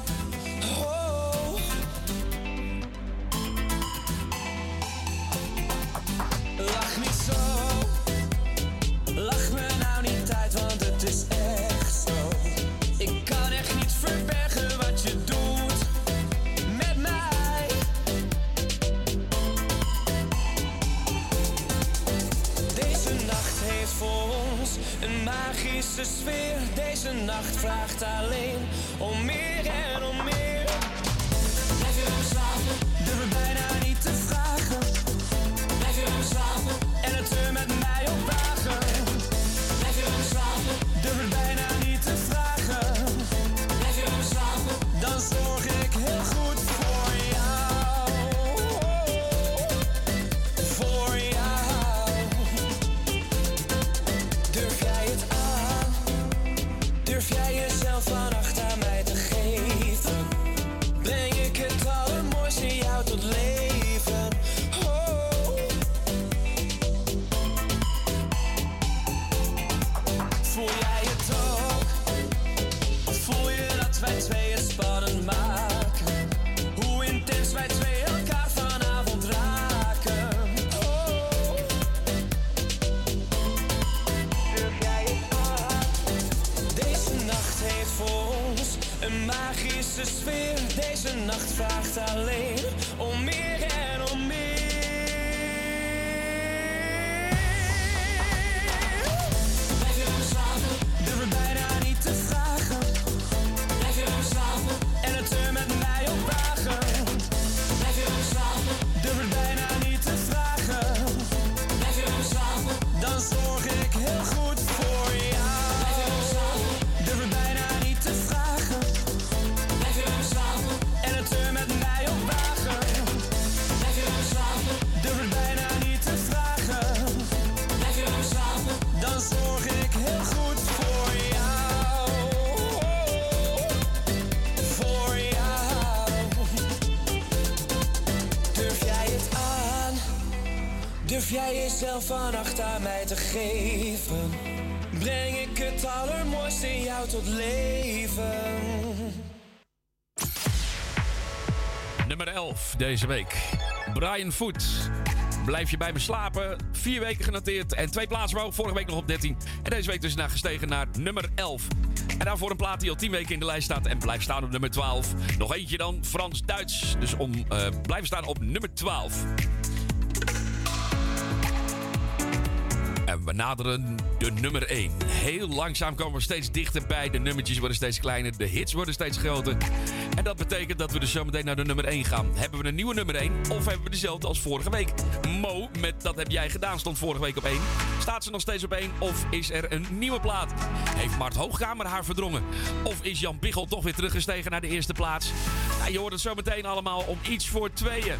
Speaker 26: Geven? Breng ik het allermooiste in jou tot leven?
Speaker 8: Nummer 11 deze week. Brian Foot. Blijf je bij me slapen? Vier weken genoteerd en twee plaatsen omhoog. Vorige week nog op 13. En deze week dus naar gestegen naar nummer 11. En daarvoor een plaat die al 10 weken in de lijst staat en blijft staan op nummer 12. Nog eentje dan, Frans-Duits. Dus om eh, blijven staan op nummer 12. Naderen de nummer 1. Heel langzaam komen we steeds dichterbij. De nummertjes worden steeds kleiner. De hits worden steeds groter. En dat betekent dat we dus zometeen naar de nummer 1 gaan. Hebben we een nieuwe nummer 1? Of hebben we dezelfde als vorige week? Mo, met Dat heb jij gedaan, stond vorige week op 1. Staat ze nog steeds op 1? Of is er een nieuwe plaat? Heeft Mart Hoogkamer haar verdrongen? Of is Jan Biggel toch weer teruggestegen naar de eerste plaats? Je hoort het zometeen allemaal om iets voor tweeën.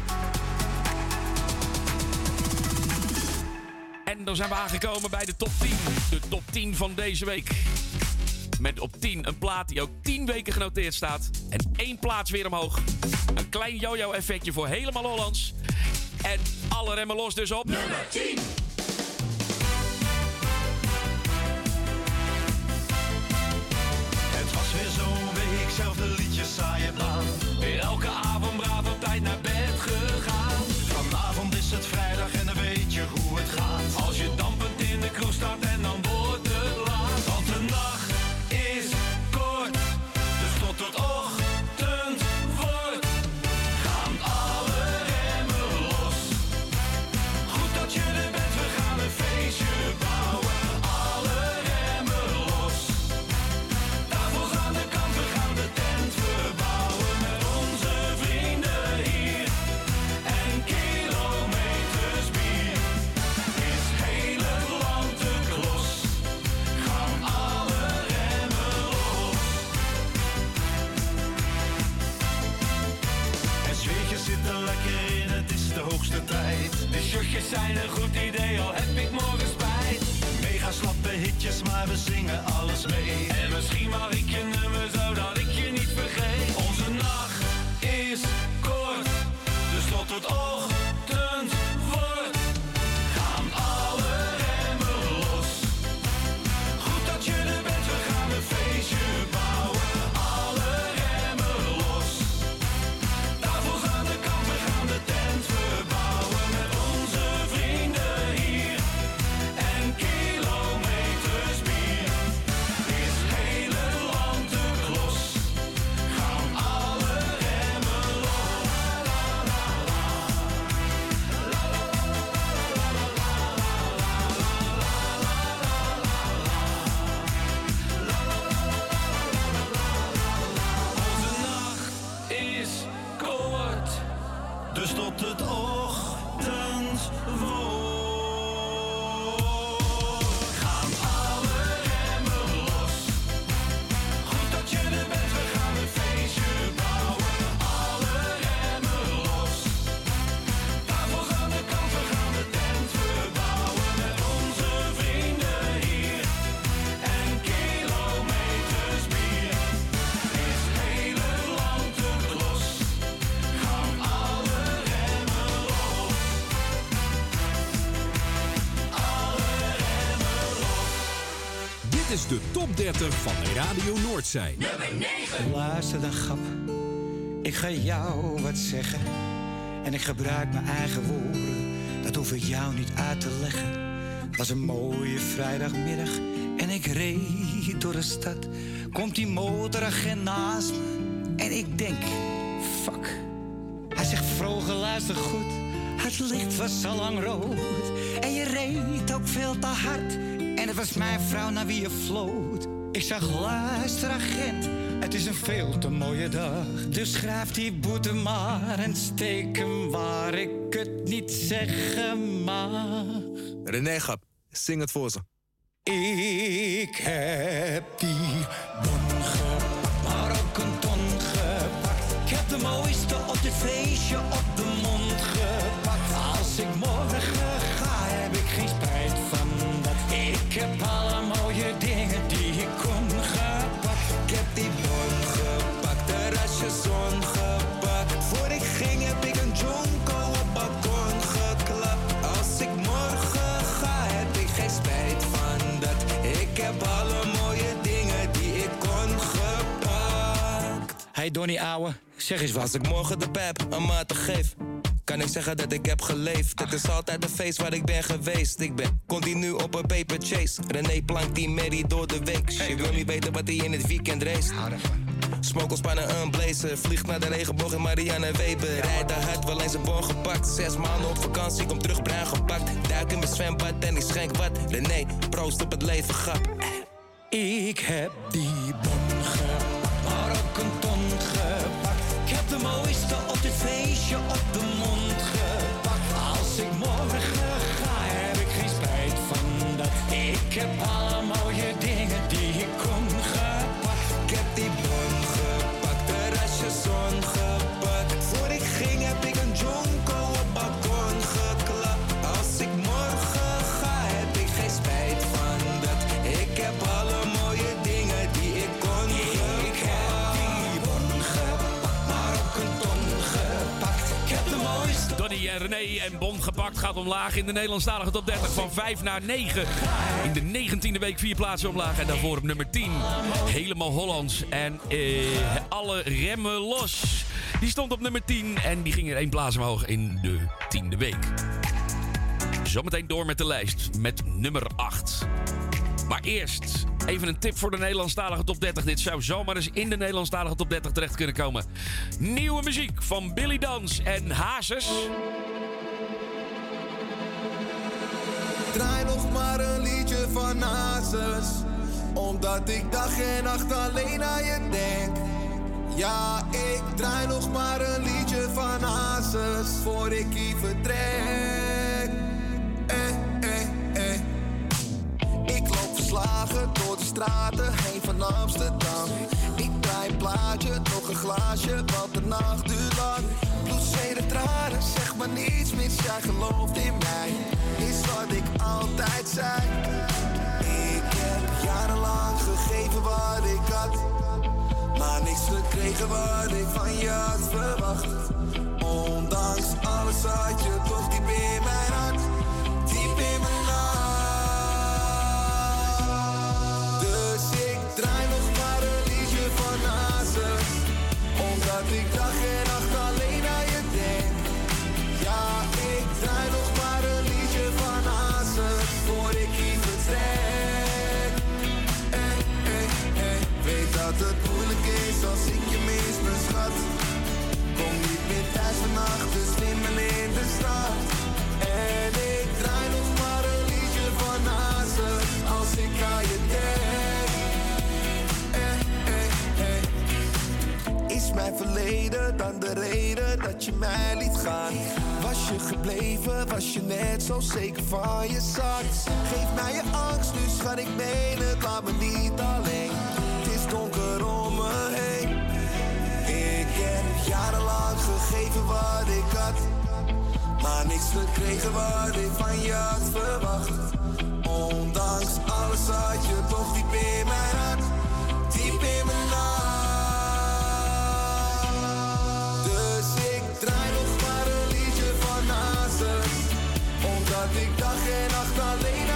Speaker 8: En dan zijn we aangekomen bij de top 10. De top 10 van deze week. Met op 10 een plaat die ook 10 weken genoteerd staat. En één plaats weer omhoog. Een klein yo-yo effectje voor helemaal Hollands. En alle remmen los dus op. Nummer 10.
Speaker 25: We zingen alles mee.
Speaker 17: Radio Noordzij.
Speaker 27: Luister dan, grap. Ik ga jou wat zeggen. En ik gebruik mijn eigen woorden. Dat hoef ik jou niet uit te leggen. Was een mooie vrijdagmiddag. En ik reed door de stad. Komt die motoragent naast me. En ik denk, fuck. Hij zegt, vroeger luister goed. Het licht was al lang rood. En je reed ook veel te hard. En het was mijn vrouw naar wie je floot. Ik zag, luister agent. Het is een veel te mooie dag. Dus schrijf die boete maar en steek hem waar ik het niet zeggen mag.
Speaker 28: René Gap, zing het voor ze.
Speaker 27: Ik heb die Hey Donnie ouwe, zeg eens wat.
Speaker 28: Als ik morgen de pep een maat te geef, kan ik zeggen dat ik heb geleefd. Het is altijd een feest waar ik ben geweest. Ik ben continu op een paper chase. René plankt die Mary door de week. Je wil niet weten wat hij in het weekend race. Smokkel spannen een blazer. Vliegt naar de regenboog in Marianne Weber. Rijdt de hard, wel eens een bon gepakt. Zes maanden op vakantie, kom terug bruin gepakt. Duik in mijn zwembad en ik schenk wat. René, proost op het leven, grap.
Speaker 27: Ik heb die bon mooiste op dit feestje op de mond gepakt. Als ik morgen ga, heb ik geen spijt van dat. Ik heb alle
Speaker 8: en René en Bon gepakt gaat omlaag in de Nederlandstalige top 30 van 5 naar 9. In de 19e week vier plaatsen omlaag en daarvoor op nummer 10. Helemaal Hollands en eh, alle remmen los. Die stond op nummer 10 en die ging er één plaats omhoog in de 10e week. Zometeen door met de lijst met nummer 8. Maar eerst even een tip voor de Nederlandstalige top 30. Dit zou zomaar eens in de Nederlandstalige top 30 terecht kunnen komen. Nieuwe muziek van Billy Dans en Hazes.
Speaker 29: Draai nog maar een liedje van Hazes Omdat ik dag en nacht alleen aan je denk Ja, ik draai nog maar een liedje van Hazes Voor ik hier vertrek Verslagen door de straten heen van Amsterdam Ik draai een plaatje, nog een glaasje, want de nacht duurt lang Bloed, zweet en tranen, zeg maar niets mis, jij gelooft in mij Is wat ik altijd zei Ik heb jaren gegeven wat ik had. Maar niks gekregen wat ik van je had verwacht. Ondanks alles had je toch diep in mijn hart. Mijn verleden dan de reden dat je mij liet gaan? Was je gebleven, was je net zo zeker van je zak? Geef mij je angst, nu schat ik meen het, laat me niet alleen. Het is donker om me heen. Ik heb jarenlang gegeven wat ik had. Maar niks gekregen wat ik van je had verwacht. Ondanks alles had je toch diep in mijn hart. Diep in mijn hart. Draai nog maar een liedje van Hazes. Omdat ik dag en nacht alleen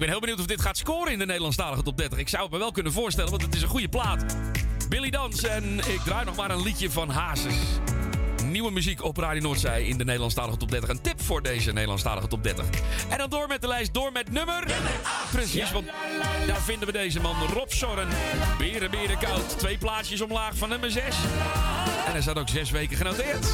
Speaker 8: ben heel benieuwd of dit gaat scoren in de Nederlandstalige top 30. Ik zou het me wel kunnen voorstellen, want het is een goede plaat. Billy Dans en ik draai nog maar een liedje van Hazes. Nieuwe muziek op Radio Noordzij in de Nederlandstalige top 30. Een tip voor deze Nederlandstalige top 30. En dan door met de lijst, door met nummer... Precies, want daar vinden we deze man. Rob Sorren, Beren Beren Koud. Twee plaatsjes omlaag van nummer 6. En hij staat ook zes weken genoteerd.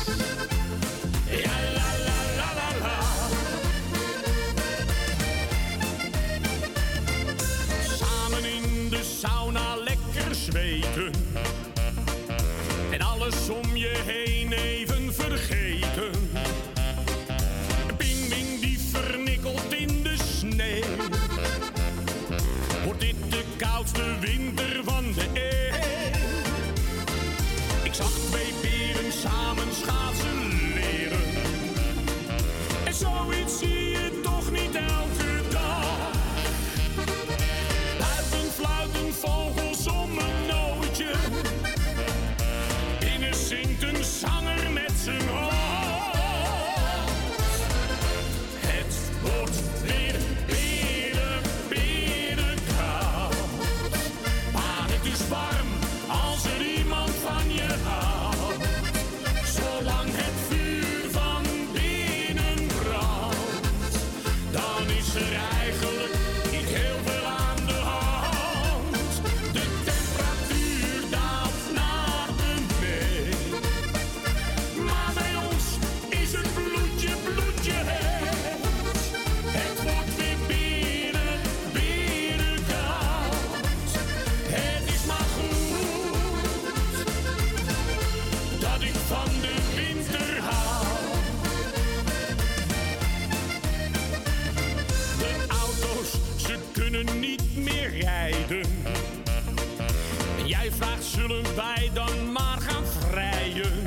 Speaker 11: Wij dan maar gaan vrijen?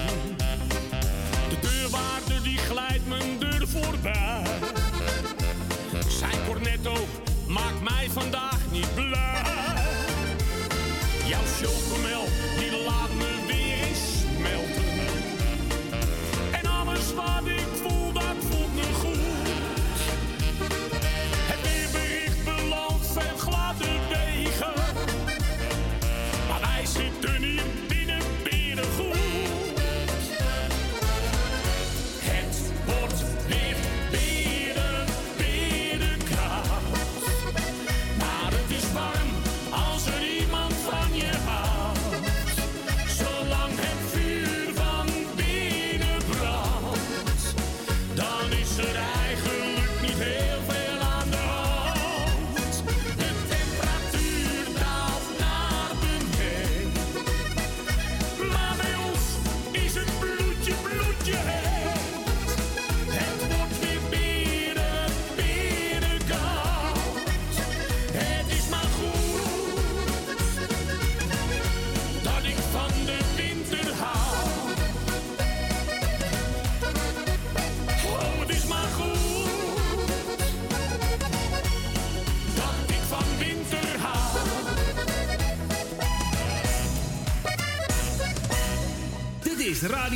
Speaker 11: De deurwaarder die glijdt mijn deur voorbij. Zijn cornetto maakt mij vandaag niet blij. Jouw chocomel, die laat me weer eens smelten. En alles wat ik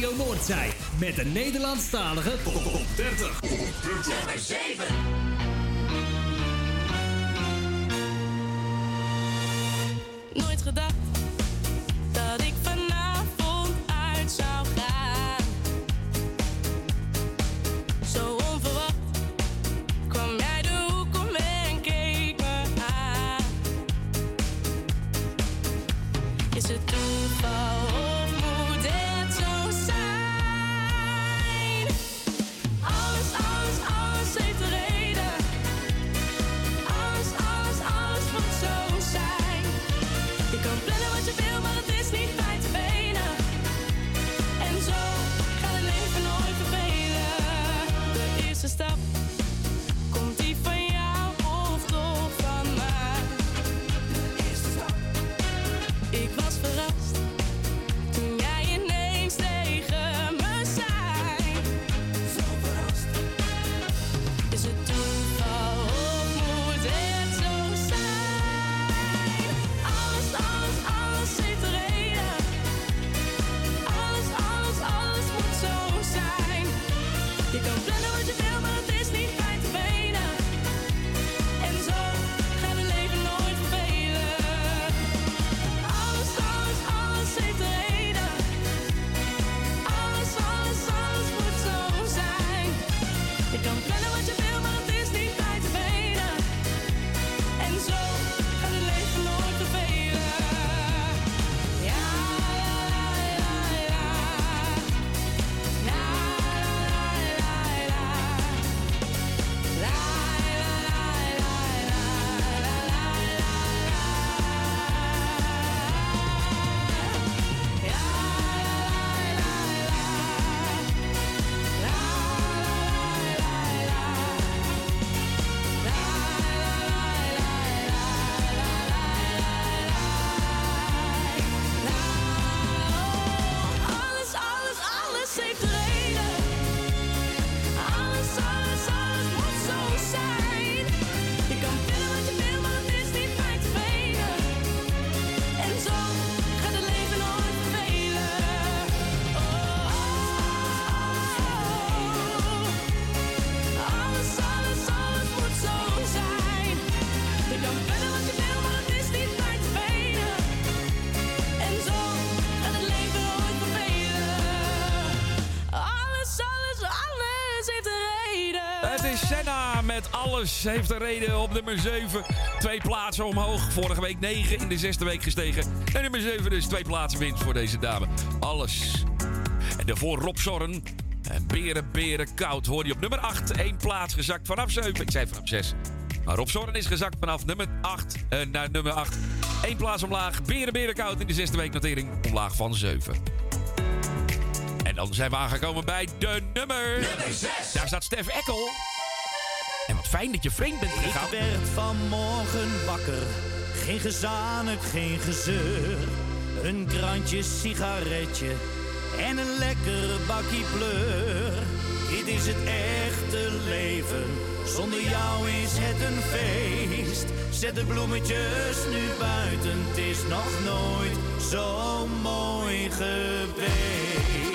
Speaker 4: Radio Noordzij met de Nederlandstalige Top 30.
Speaker 21: Nummer 7.
Speaker 30: Alles heeft een reden
Speaker 8: op nummer 7. Twee plaatsen omhoog. Vorige week 9, in de zesde week gestegen. En nummer 7 dus twee plaatsen winst voor deze dame. Alles. En daarvoor Rob Zorn. En Beren, Beren, Koud hoor je op nummer 8. Eén plaats gezakt vanaf 7. Ik zei vanaf 6. Maar Rob Zorn is gezakt vanaf nummer 8 eh, naar nummer 8. Eén plaats omlaag. Beren, Beren, Koud in de zesde week notering. Omlaag van 7. En dan zijn we aangekomen bij de nummer...
Speaker 21: Nummer 6.
Speaker 8: Daar staat Stef Ekkel. Fijn dat je vreemd bent gegaan.
Speaker 11: Ik werd vanmorgen wakker. Geen gezanik, geen gezeur. Een krantje sigaretje en een lekker bakkie pleur. Dit is het echte leven. Zonder jou is het een feest. Zet de bloemetjes nu buiten. Het is nog nooit zo mooi geweest.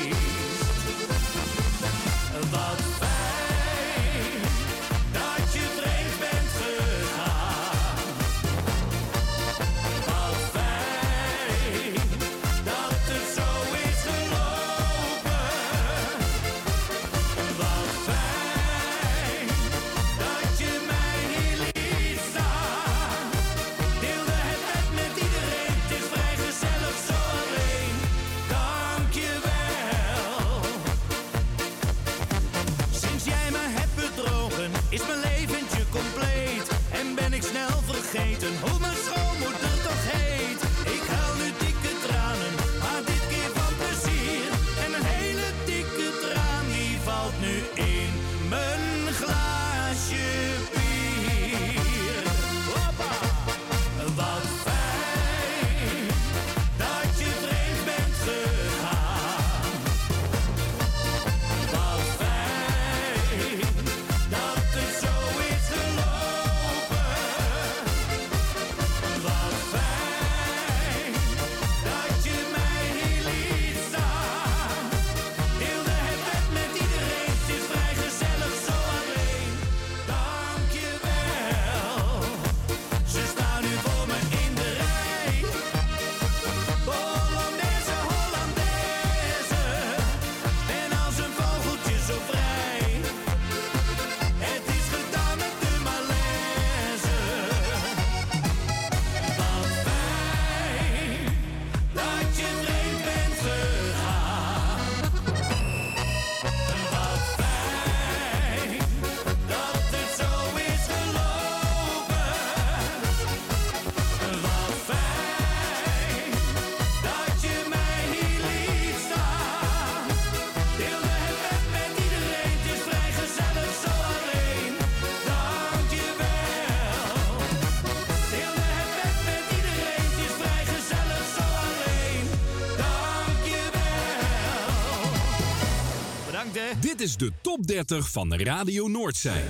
Speaker 4: Dit is de top 30 van Radio
Speaker 16: Noordzee.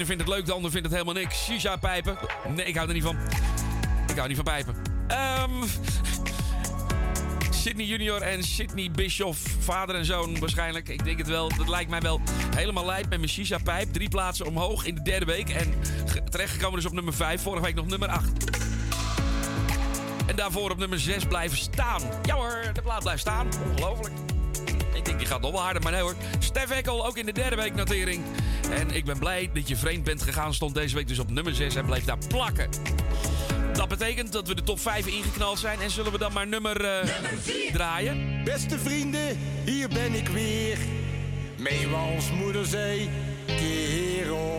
Speaker 16: ene vindt het leuk, de ander vindt het helemaal niks. Shisha pijpen. Nee, ik hou er niet van. Ik hou niet van pijpen. Um, Sydney Junior en Sydney Bischoff. Vader en zoon waarschijnlijk. Ik denk het wel. Dat lijkt mij wel helemaal lijp met mijn shisha-pijp. Drie plaatsen omhoog in de derde week. En terechtgekomen dus op nummer 5. Vorige week nog nummer 8. En daarvoor op nummer 6 blijven staan. Ja hoor, de plaat blijft staan. Ongelooflijk. Ik denk, die gaat nog wel harder, maar nee hoor. Stef Eckel, ook in de derde week notering. En ik ben blij dat je vreemd bent gegaan. Stond deze week dus op nummer 6 en bleef daar plakken. Dat betekent dat we de top 5 ingeknald zijn. En zullen we dan maar nummer, uh, draaien?
Speaker 31: Beste vrienden, hier ben ik weer.
Speaker 32: Mee moeder zei,
Speaker 8: kerel.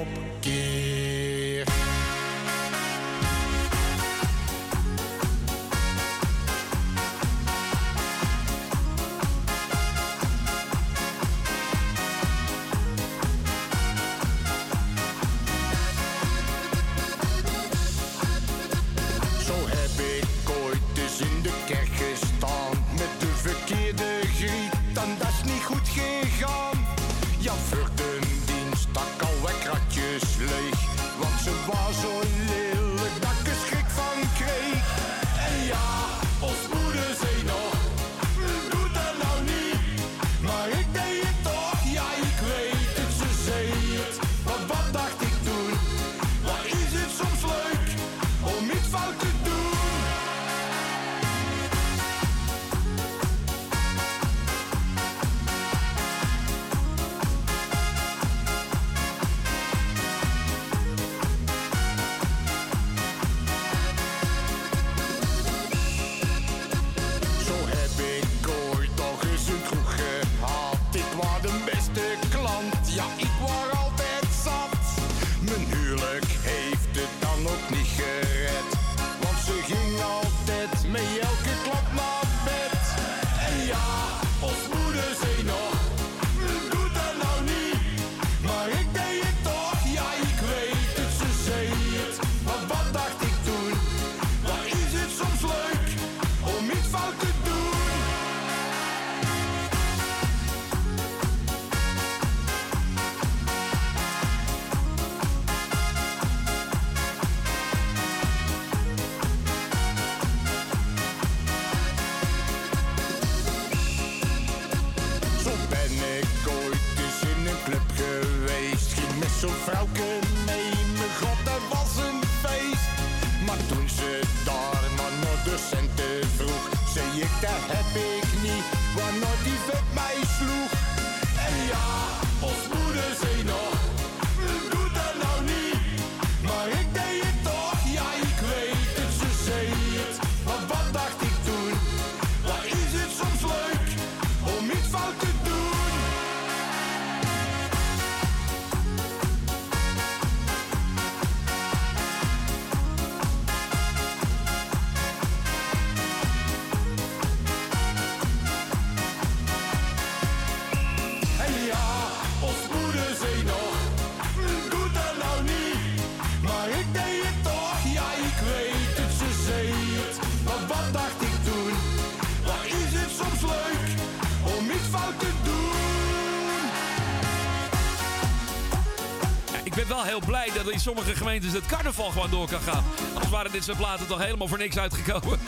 Speaker 8: Blij dat in sommige gemeentes het carnaval gewoon door kan gaan. Anders waren dit soort platen toch helemaal voor niks uitgekomen.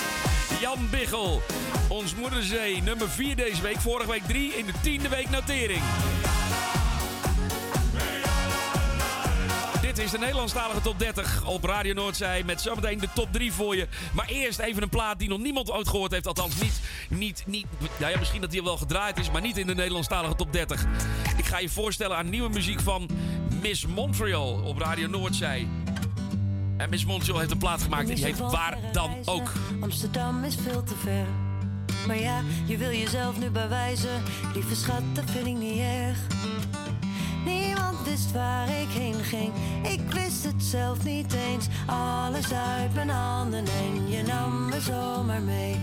Speaker 8: Jan Biggel, ons moederzee, nummer 4 deze week. Vorige week 3, in de tiende week notering. Dit is de Nederlandstalige top 30 op Radio Noordzij. Met zometeen de top 3 voor je. Maar eerst even een plaat die nog niemand ooit gehoord heeft. Althans, niet. niet, niet ja, misschien dat die wel gedraaid is. Maar niet in de Nederlandstalige top 30. Ik ga je voorstellen aan nieuwe muziek van Miss Montreal op Radio Noordzij. En Miss Montreal heeft een plaat gemaakt en die heet Waar dan ook.
Speaker 33: Amsterdam is veel te ver. Maar ja, je wil jezelf nu bewijzen. Lieve schat, dat vind ik niet erg. Niemand wist waar ik heen ging. Ik wist het zelf niet eens. Alles uit mijn handen en je nam me zomaar mee.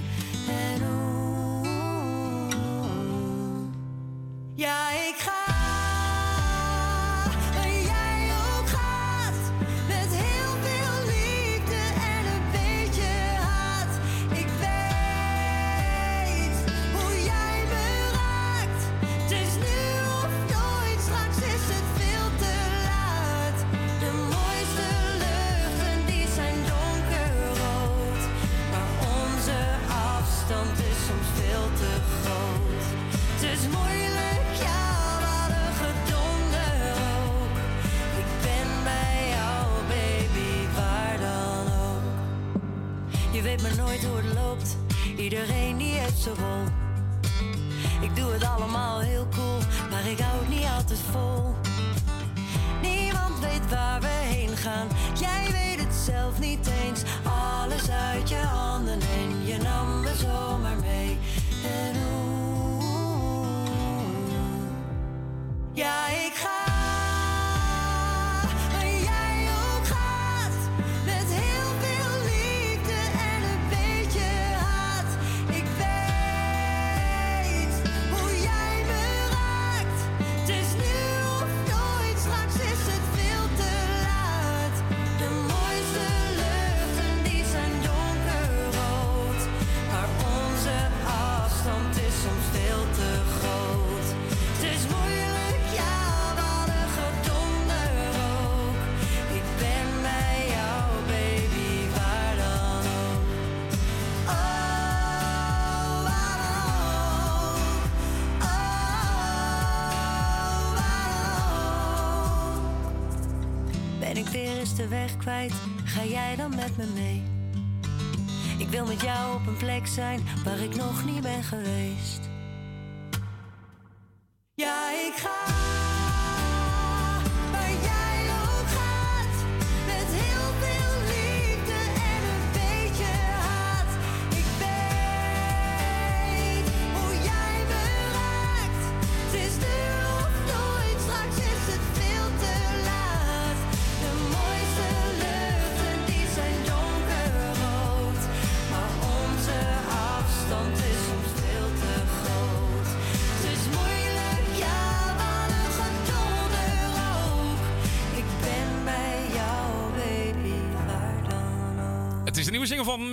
Speaker 33: Weg kwijt, ga jij dan met me mee? Ik wil met jou op een plek zijn waar ik nog niet ben geweest. Ja, ik ga.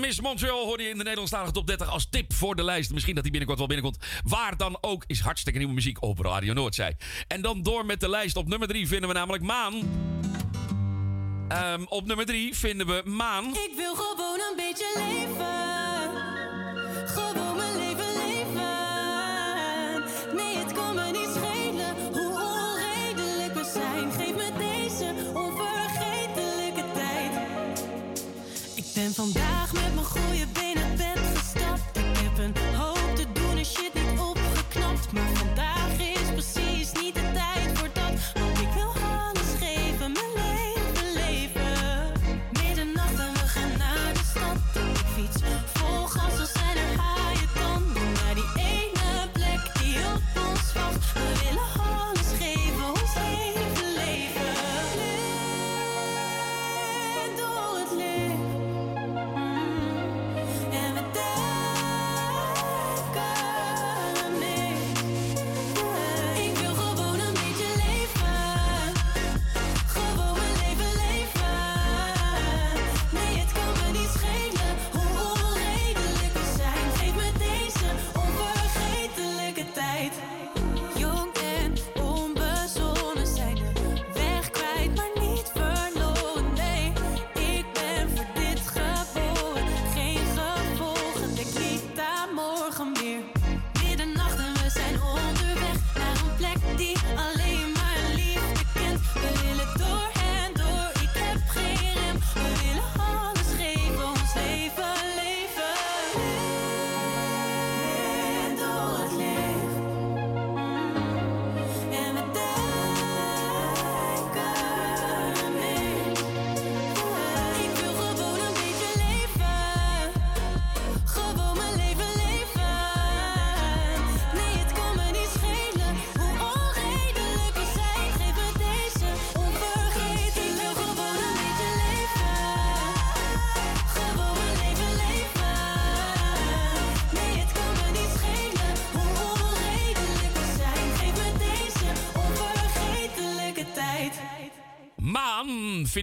Speaker 8: Miss Montreal hoorde je in de Nederlandstalige top 30 als tip voor de lijst. Misschien dat die binnenkort wel binnenkomt. Waar dan ook is hartstikke nieuwe muziek op Radio Noordzij. En dan door met de lijst. Op nummer 3 vinden we namelijk Maan. Um, op nummer 3 vinden we Maan.
Speaker 21: Ik wil gewoon een beetje leven. Gewoon mijn leven leven. Nee, het kan me niet schelen hoe onredelijk we zijn. Geef me deze
Speaker 34: onvergetelijke tijd. Ik ben
Speaker 21: vandaag.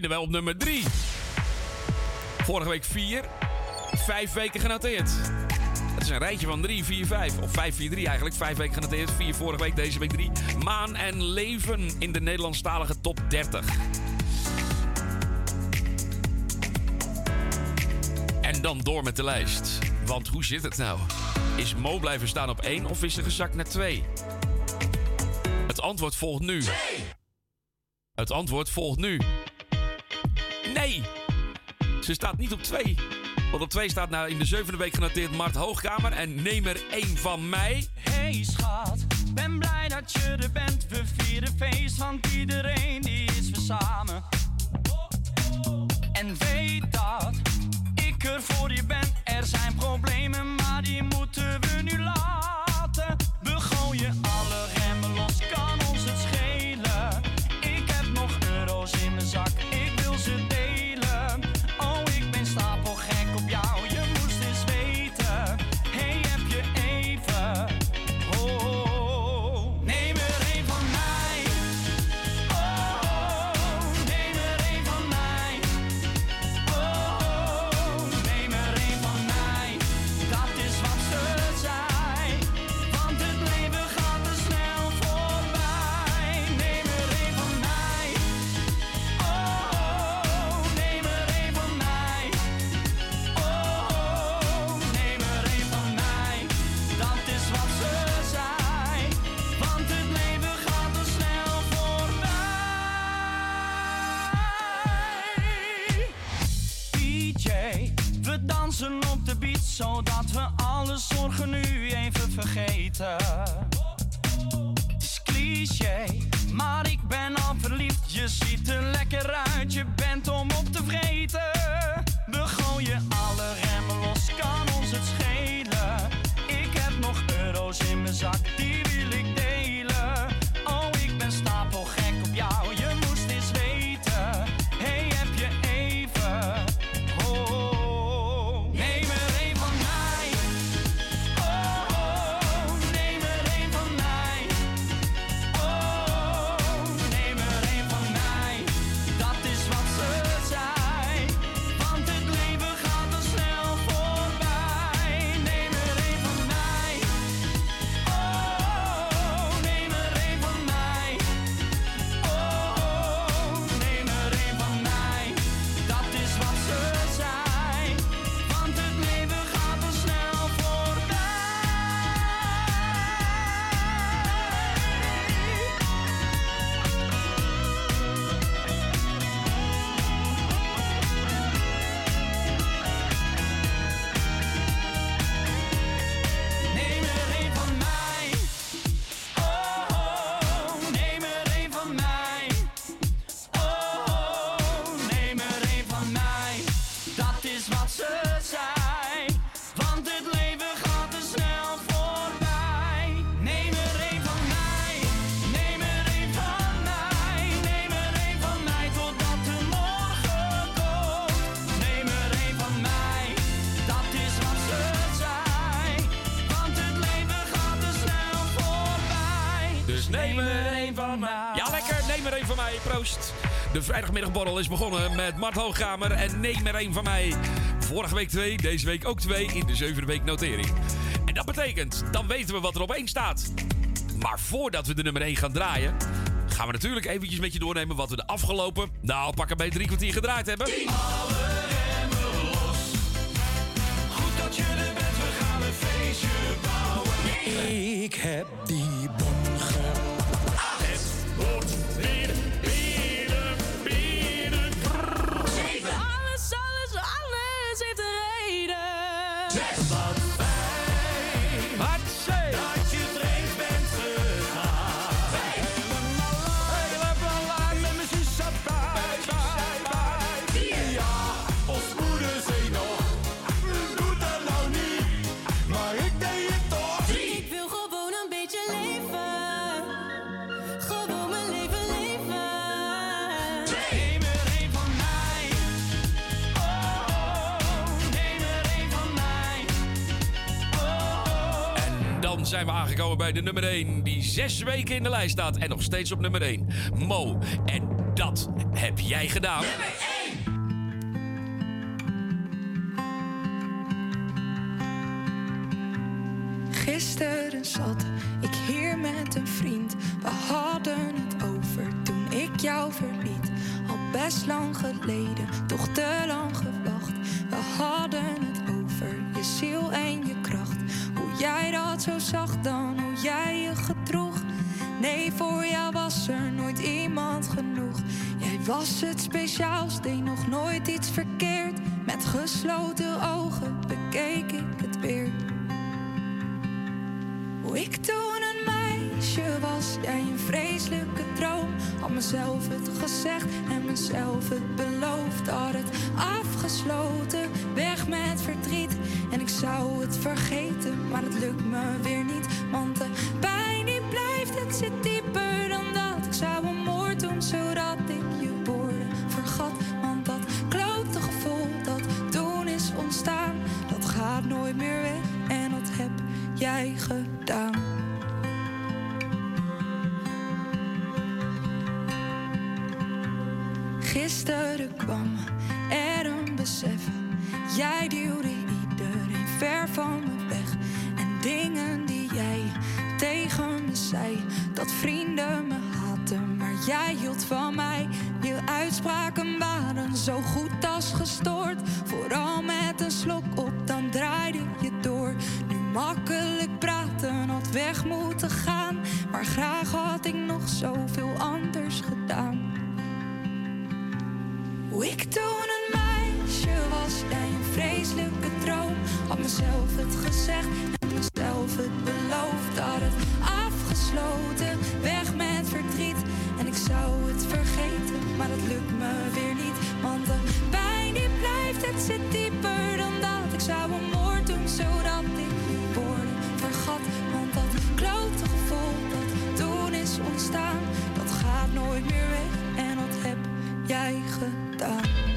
Speaker 21: vinden wij op nummer 3. Vorige week 4. 5 weken genoteerd. Het is een rijtje van 3, 4, 5. Of 5, 4, 3 eigenlijk. 5 weken genoteerd. 4 vorige week, deze week 3. Maan en leven in de Nederlandstalige top 30. En dan door met de lijst. Want hoe zit het nou? Is Mo blijven staan op 1 of is ze gezakt naar 2? Het antwoord volgt nu. Het antwoord volgt nu. Ze staat niet op 2. Want op 2 staat nou in de zevende week genoteerd Mart Hoogkamer. En neem er één van mij.
Speaker 12: Hey schat, ben blij dat je er bent. We vieren feest, want iedereen die is weer samen. En weet dat ik er voor je ben. Er zijn problemen, maar die moeten we nu laten. We gooien alles. dansen op de beat, zodat we alle zorgen nu even vergeten. Is cliché, maar ik ben al verliefd. Je ziet er lekker uit, je bent om op te vreten.
Speaker 8: Is begonnen met Mart Hoogkamer en neem er een van mij. Vorige week twee, deze week ook twee in de zevende week notering. En dat betekent, dan weten we wat er op één staat. Maar voordat we de nummer 1 gaan draaien, gaan we natuurlijk eventjes met je doornemen wat we de afgelopen, nou pakken bij drie kwartier gedraaid hebben.
Speaker 25: Alle remmen los. Goed dat je er bent, we gaan een feestje bouwen.
Speaker 27: Ik heb
Speaker 8: zijn we aangekomen bij de nummer 1, die zes weken in de lijst staat en nog steeds op nummer 1. Mo, en dat heb jij gedaan.
Speaker 35: Gisteren zat ik hier met een vriend. We hadden het over toen ik jou verliet. Al best lang geleden, het speciaals, deed nog nooit iets verkeerd. Met gesloten ogen bekeek ik het weer. Hoe ik toen een meisje was, jij een vreselijke droom. Had mezelf het gezegd en mezelf het beloofd. Had het afgesloten, weg met verdriet. En ik zou het vergeten, maar het lukt Jij duwde jij gedaan.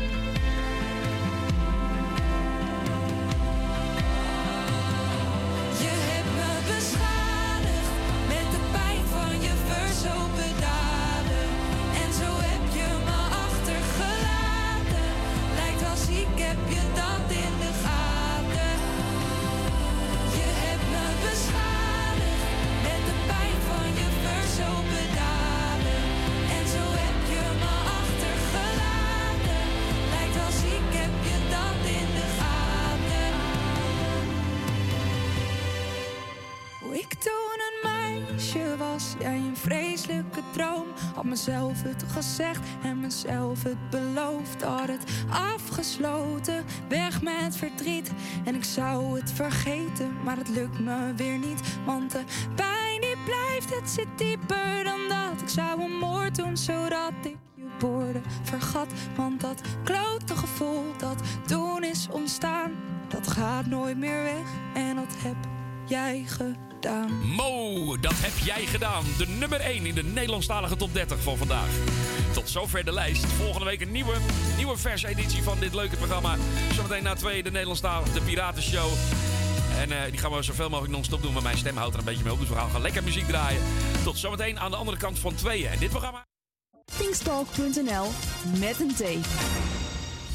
Speaker 35: Het gezegd en mezelf het beloofd. Had het afgesloten, weg met verdriet. En ik zou het vergeten, maar het lukt me weer niet. Want de pijn die blijft, het zit dieper dan dat. Ik zou een moord doen, zodat ik je woorden vergat. Want dat klote gevoel dat toen is ontstaan, dat gaat nooit meer weg. En dat heb jij gedaan.
Speaker 8: Mo, dat heb jij gedaan. De nummer 1 in de Nederlandstalige top 30 van vandaag. Tot zover de lijst. Volgende week een nieuwe, nieuwe verse editie van dit leuke programma. Zometeen na twee de Nederlandstalige, de Piratenshow. En eh, die gaan we zoveel mogelijk non-stop doen, want mijn stem houdt er een beetje mee op. Dus we gaan gewoon lekker muziek draaien. Tot zometeen aan de andere kant van tweeën. En dit programma...
Speaker 5: Kingstalk.nl met een T.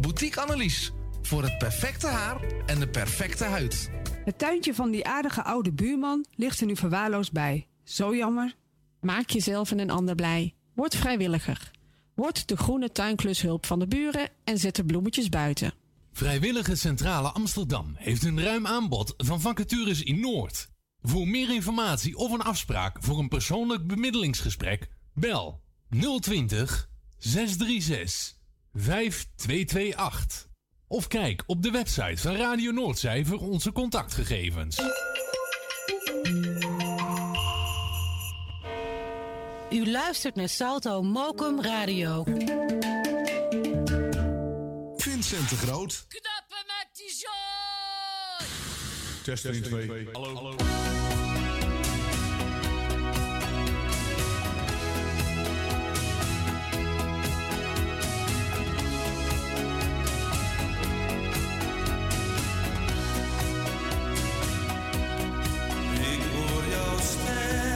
Speaker 6: Boutique Annelies. Voor het perfecte haar en de perfecte huid.
Speaker 2: Het tuintje van die aardige oude buurman ligt er nu verwaarloosd bij. Zo jammer.
Speaker 3: Maak jezelf en een ander blij. Word vrijwilliger. Word de groene tuinklushulp van de buren en zet de bloemetjes buiten.
Speaker 4: Vrijwillige Centrale Amsterdam heeft een ruim aanbod van vacatures in Noord. Voor meer informatie of een afspraak voor een persoonlijk bemiddelingsgesprek, bel 020 636 5228. Of kijk op de website van Radio Noordzij voor onze contactgegevens.
Speaker 7: U luistert naar Salto Mokum Radio.
Speaker 36: Vincent de Groot.
Speaker 21: Knappen met die zo.
Speaker 36: Test 1, 2. Hallo.
Speaker 37: Ik hoor jouw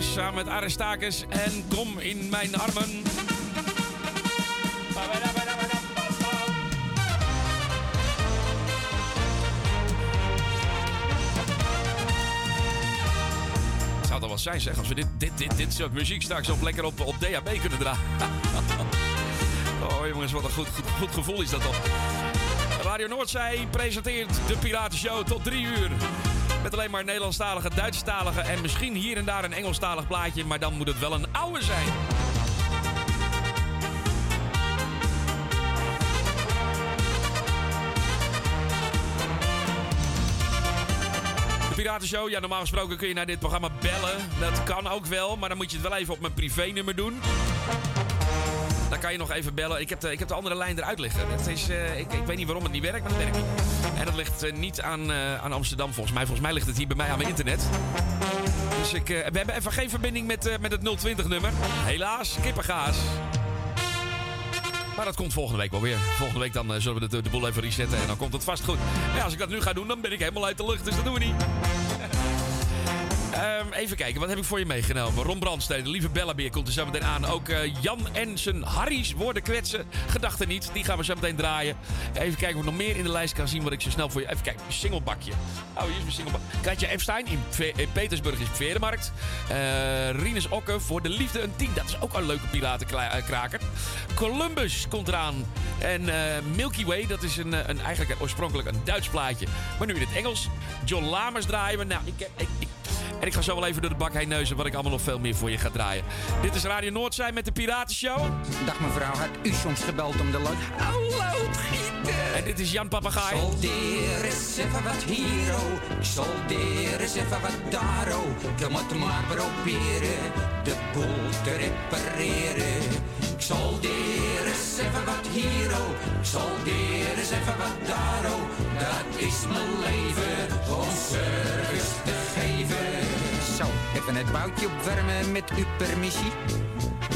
Speaker 8: Samen met Aristakis en Kom in mijn armen. Het zou toch wel zijn zeg als we dit, dit, dit, dit soort muziek straks op lekker op, op DHB kunnen draaien. oh jongens, wat een goed, goed, gevoel is dat toch. Radio Noordzee presenteert de Piratenshow tot drie uur. Alleen maar Nederlandstalige, Duitsstalige en misschien hier en daar een Engelstalig plaatje. Maar dan moet het wel een oude zijn. De Piratenshow, ja normaal gesproken kun je naar dit programma bellen. Dat kan ook wel, maar dan moet je het wel even op mijn privénummer doen. Dan kan je nog even bellen. Ik heb de, ik heb de andere lijn eruit liggen. Het is, eh, ik, ik weet niet waarom het niet werkt, maar het werkt niet. En dat ligt eh, niet aan, eh, aan Amsterdam volgens mij. Volgens mij ligt het hier bij mij aan mijn internet. Dus ik, eh, we hebben even geen verbinding met, met het 020-nummer. Helaas, kippengaas. Maar dat komt volgende week wel weer. Volgende week dan zullen we de, de boel even resetten en dan komt het vast goed. Ja, als ik dat nu ga doen, dan ben ik helemaal uit de lucht. Dus dat doen we niet. Ehm, even kijken, wat heb ik voor je meegenomen? Ron Brandstede, lieve Bellabeer komt er zo meteen aan. Ook eh, Jan en zijn Harry's woorden kwetsen. Gedachten niet, die gaan we zo meteen draaien. Even kijken of ik nog meer in de lijst kan zien wat ik zo snel voor je... Even kijken, singlebakje. Oh, hier is mijn singlebak. Katja Epstein in, in Petersburg is Verenmarkt. Eh Rinus Okke voor de liefde een 10. Dat is ook een leuke piratenkraker. Columbus komt eraan. En eh, Milky Way, dat is een, eh, een, eigenlijk oorspronkelijk een Duits plaatje. Maar nu in het Engels. John Lamers draaien we. Nou, ik, ik, en ik ga zo wel even door de bak heen neuzen wat ik allemaal nog veel meer voor je ga draaien. Dit is Radio Noordzij met de Piratenshow.
Speaker 15: Dag mevrouw, had u soms gebeld om de lood? Hallo, Gieter!
Speaker 8: En dit is Jan Papagaai.
Speaker 15: Soldeer eens even wat hier, oh. Soldeer eens even wat daar, oh. Je moet maar proberen de boel te repareren. Ik soldeer eens even wat hier, oh. Ik soldeer eens even wat daar, oh. Dat is mijn leven, geven. Zo, even het boutje opwarmen met uw permissie.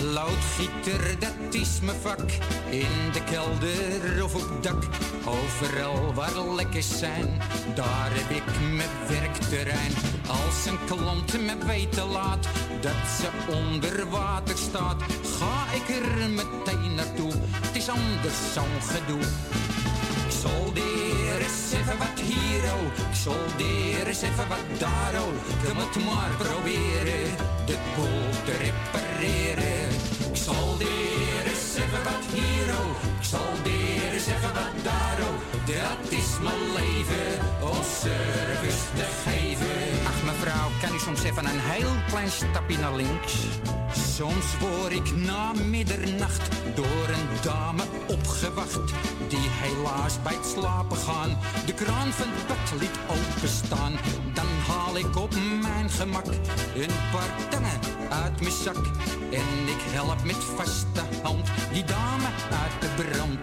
Speaker 15: Loodgieter, dat is mijn vak. In de kelder of op dak. Overal waar lekkers zijn, daar heb ik mijn werkterrein. Als een klant me weten laat dat ze onder water staat, ga ik er meteen naartoe. Het is anders zo'n gedoe. Ik soldeer eens even wat hier, oh. Ik soldeer eens even wat daar, oh. Je moet maar proberen de boel te repareren. Ik soldeer eens even wat hier, oh. Ik soldeer eens even wat daar, oh. Dat is mijn leven, om service. Mevrouw, kan u soms even een heel klein stapje naar links? Soms word ik na middernacht door een dame opgewacht. Die helaas bij het slapen gaan de kraan van het bed liet openstaan. Dan haal ik op mijn gemak een paar tangen uit mijn zak. En ik help met vaste hand die dame uit de brand.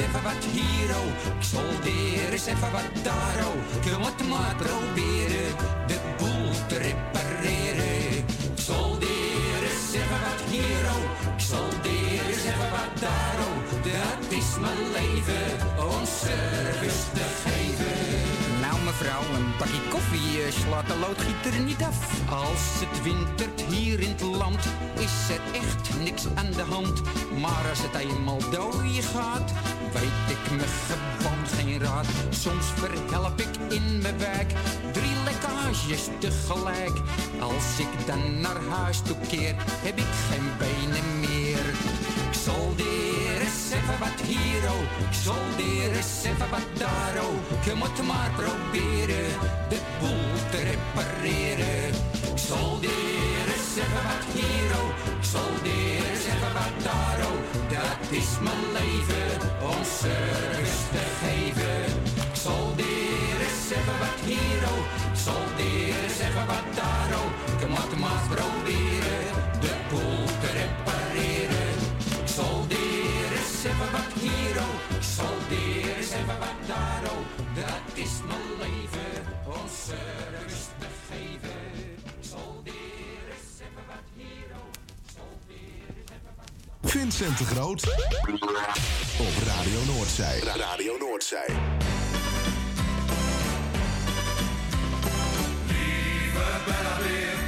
Speaker 15: Ik even wat hier, oh. Ik soldeer eens even wat daar, oh. Je moet maar proberen de boel te repareren. Ik soldeer eens even wat hier, oh. Ik soldeer eens even wat daar, oh. Dat is mijn leven, geven. Mevrouw, een bakje koffie eh, slaat de loodgieter niet af. Als het wintert hier in het land, is er echt niks aan de hand. Maar als het eenmaal dooien gaat, weet ik me gewoon geen raad. Soms verhelp ik in mijn wijk drie lekkages tegelijk. Als ik dan naar huis toe keer, heb ik geen benen meer. Ik eens even wat hier. Ik soldeer eens even wat daar, oh. Je moet maar proberen de boel te repareren. Ik soldeer eens even wat hier. Ik soldeer eens even wat daar. Dat is mijn leven, om service te geven. Ik soldeer eens even wat hier. Ik soldeer eens even wat daar, oh. Je moet maar proberen service te geven. Soldeer eens even wat hier. Ik soldeer eens even wat
Speaker 38: Vincent de Groot. Op Radio Noordzij. Radio Noordzij.
Speaker 25: Lieve Vincent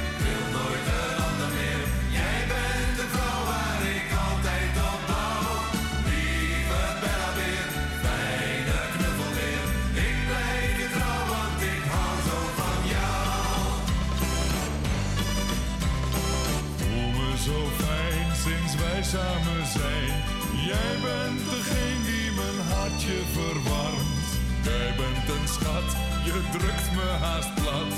Speaker 39: Jij bent degene die mijn hartje verwarmt. Jij bent een schat, je drukt me haast plat.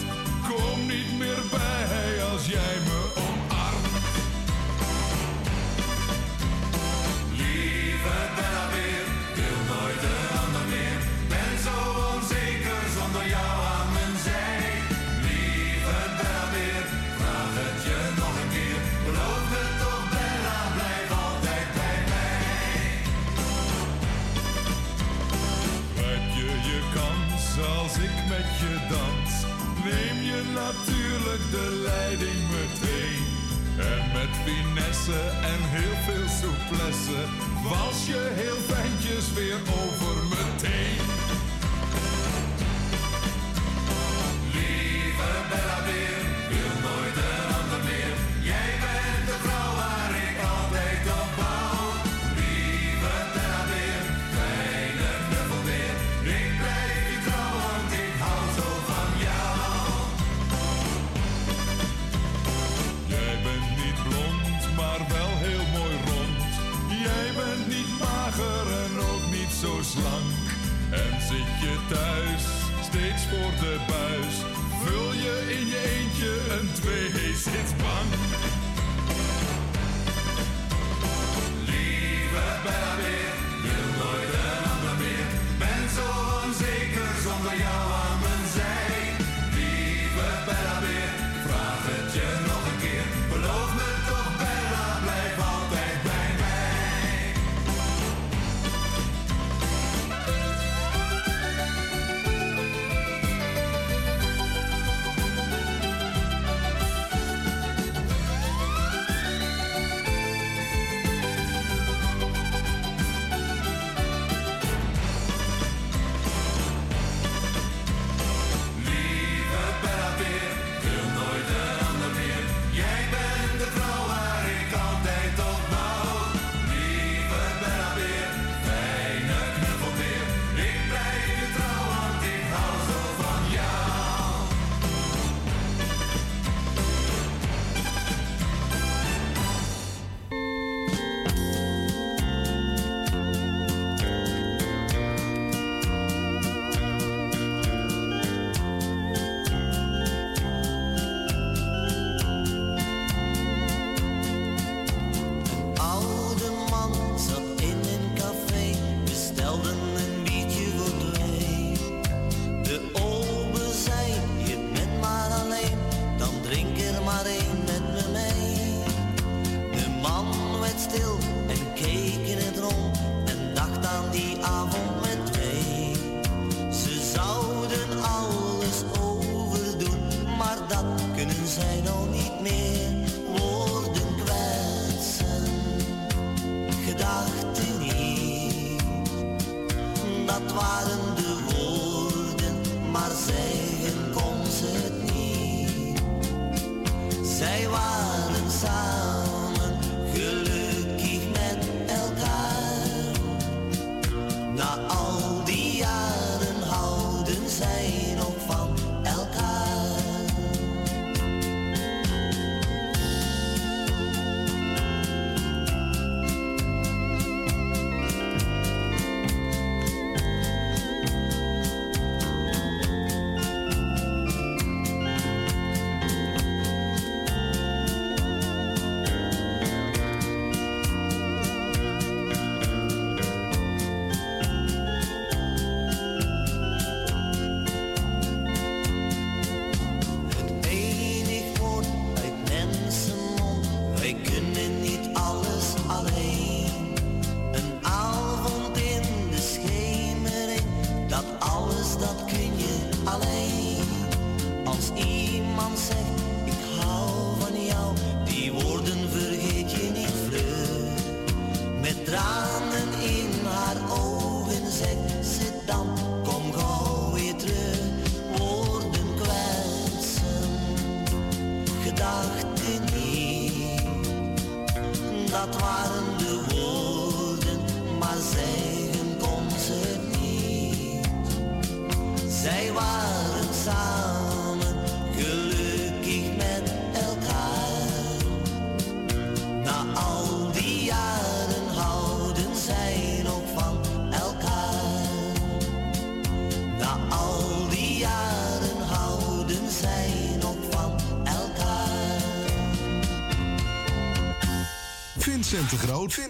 Speaker 39: Kom niet meer bij als jij me omarmt.
Speaker 25: Lieve Bella.
Speaker 39: Met finesse en heel veel souplesse was je heel fijntjes weer over meteen.
Speaker 25: Lieve Bella I don't need me.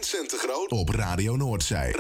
Speaker 25: Centengroot op
Speaker 38: Radio Noordzij.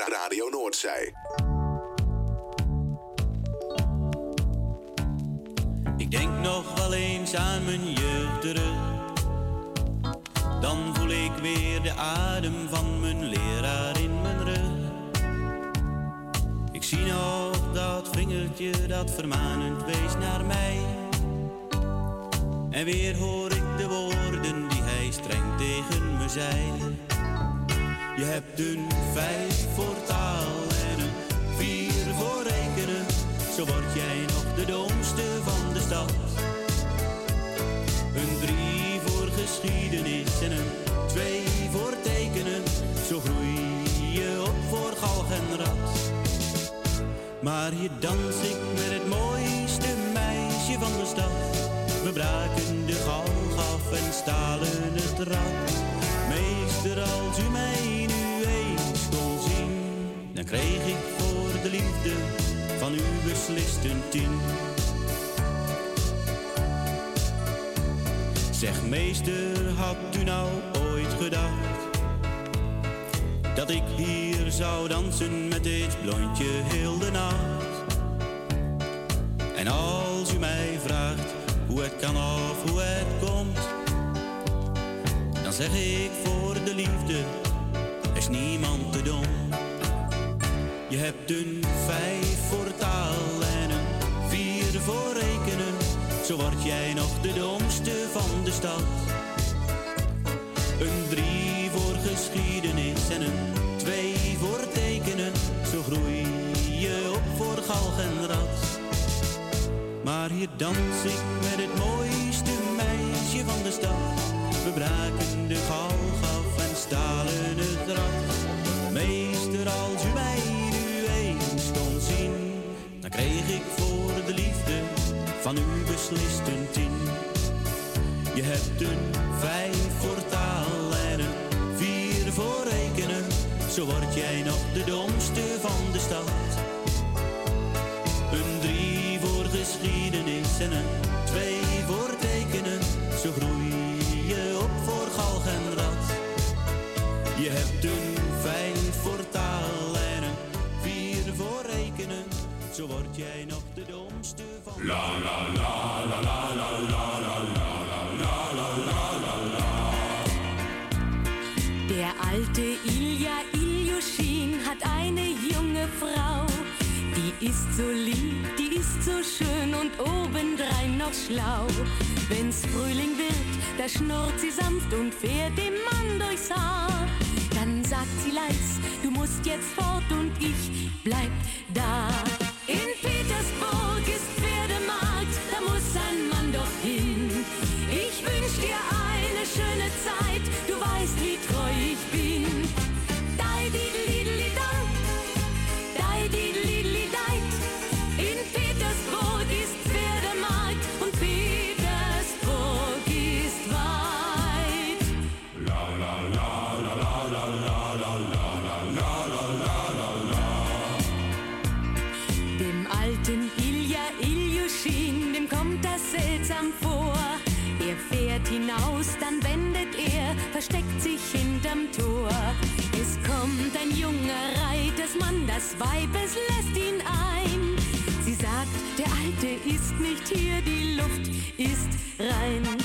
Speaker 21: ist rein.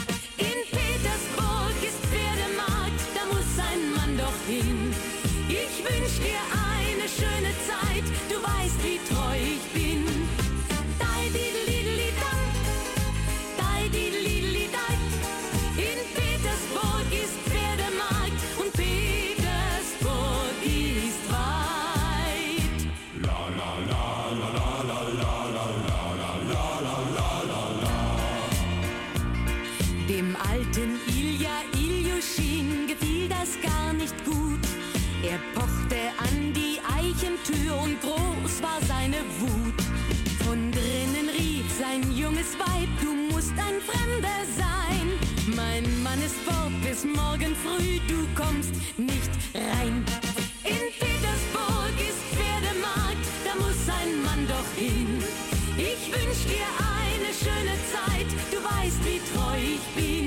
Speaker 21: wie treu ich bin.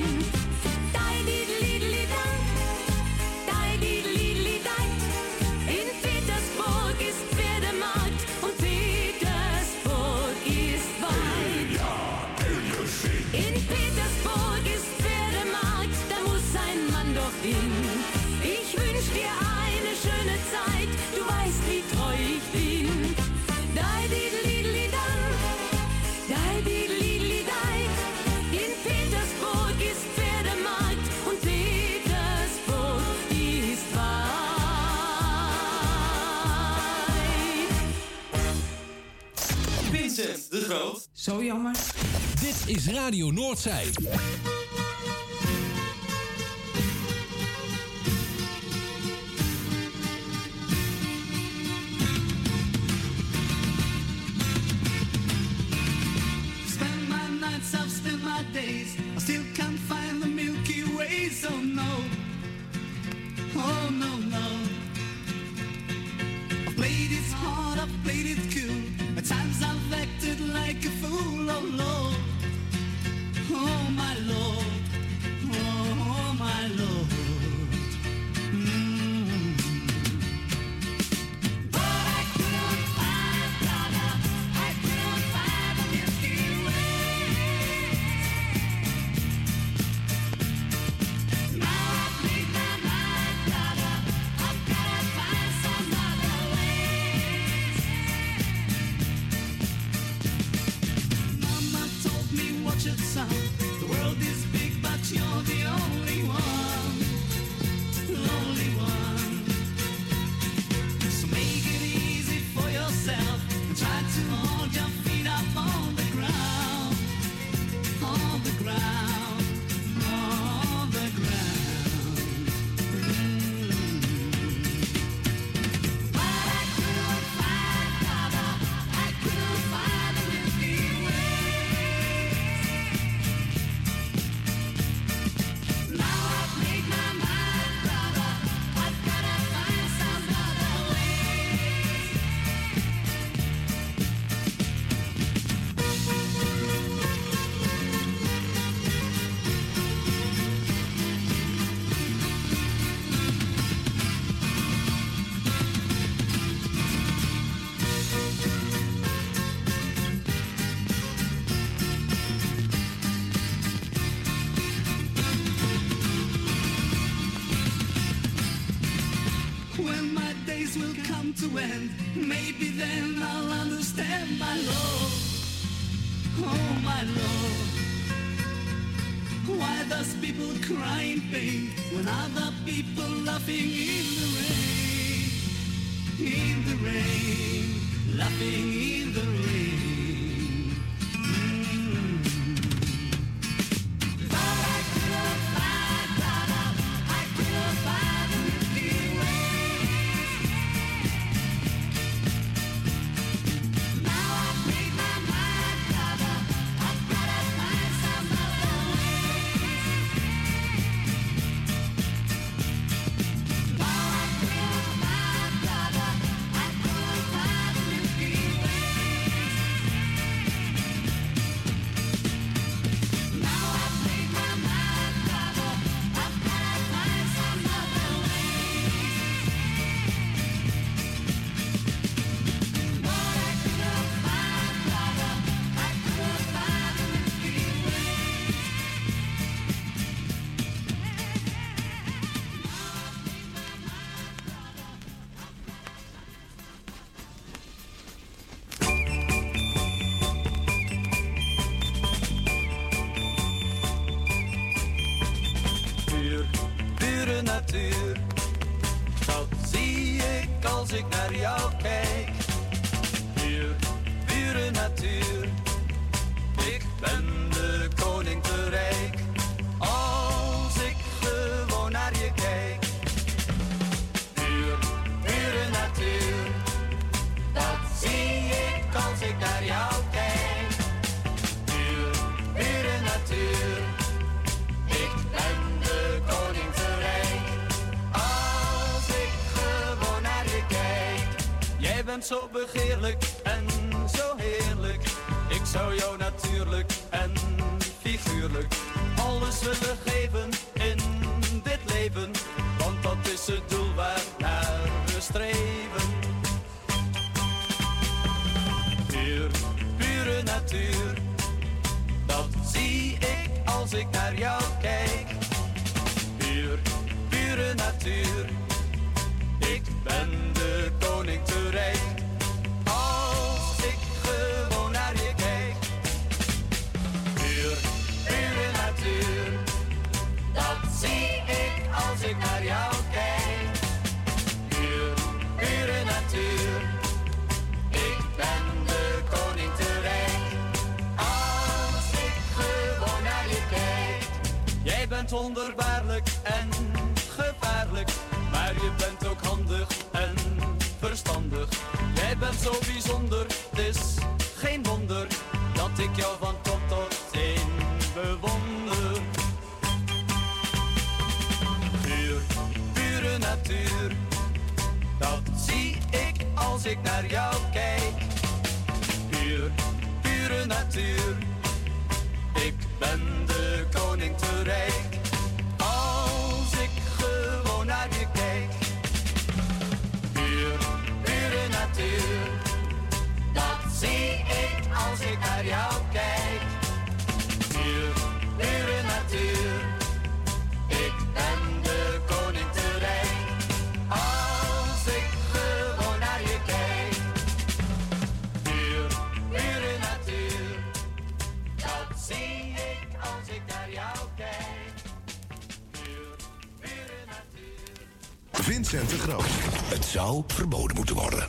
Speaker 40: Groot.
Speaker 41: Zo jammer.
Speaker 17: Dit is Radio Noordzij.
Speaker 40: verboden moeten worden.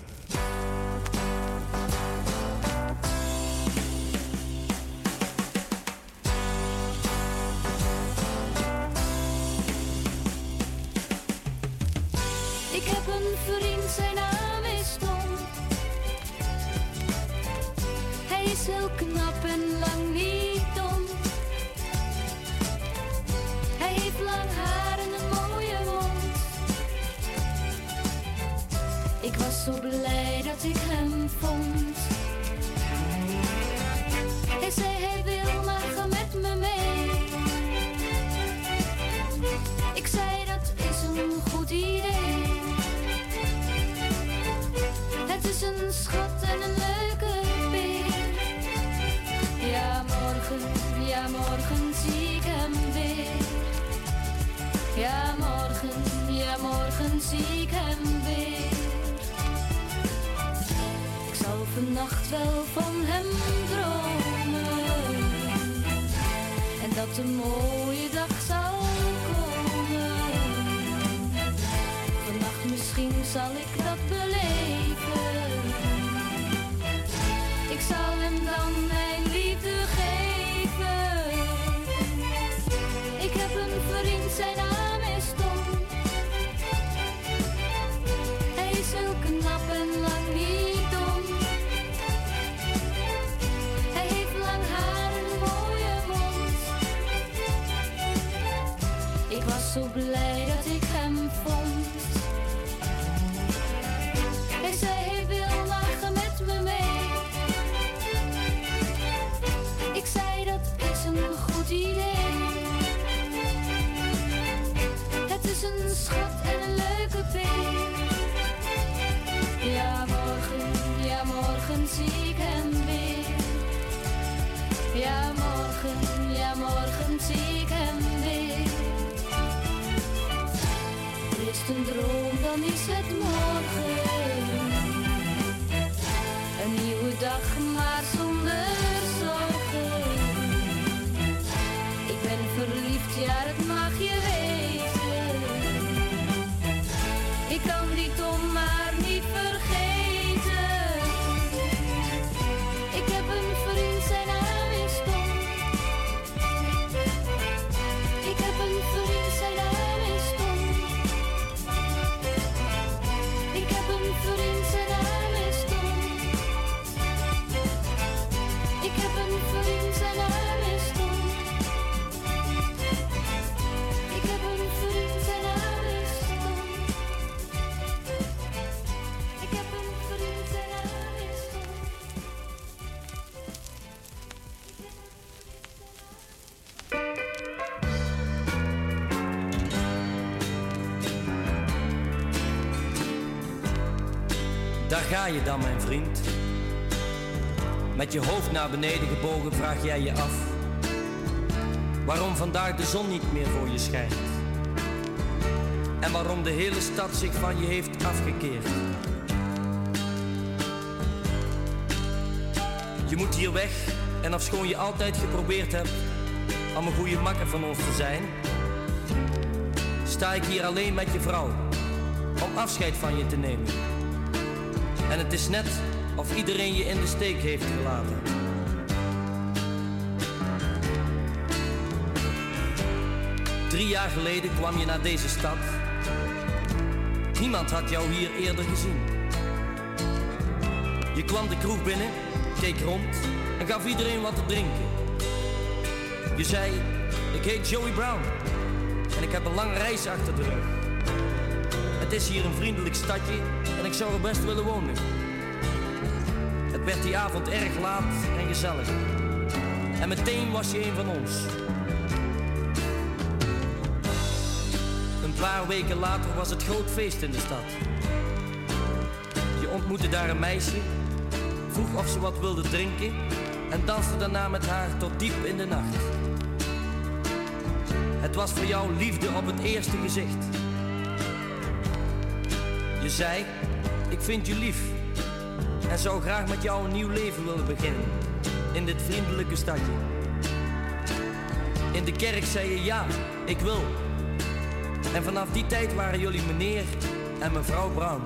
Speaker 42: sta je dan, mijn vriend? Met je hoofd naar beneden gebogen vraag jij je af waarom vandaag de zon niet meer voor je schijnt. En waarom de hele stad zich van je heeft afgekeerd. Je moet hier weg en ofschoon je altijd geprobeerd hebt om een goede makker van ons te zijn, sta ik hier alleen met je vrouw om afscheid van je te nemen. En het is net of iedereen je in de steek heeft gelaten. Drie jaar geleden kwam je naar deze stad. Niemand had jou hier eerder gezien. Je kwam de kroeg binnen, keek rond en gaf iedereen wat te drinken. Je zei, ik heet Joey Brown en ik heb een lange reis achter de rug. Het is hier een vriendelijk stadje ik zou er best willen wonen. Het werd die avond erg laat en gezellig. En meteen was je een van ons. Een paar weken later was het groot feest in de stad. Je ontmoette daar een meisje, vroeg of ze wat wilde drinken en danste daarna met haar tot diep in de nacht. Het was voor jou liefde op het eerste gezicht. Je zei, ik vind je lief en zou graag met jou een nieuw leven willen beginnen in dit vriendelijke stadje. In de kerk zei je ja, ik wil. En vanaf die tijd waren jullie meneer en mevrouw Brown.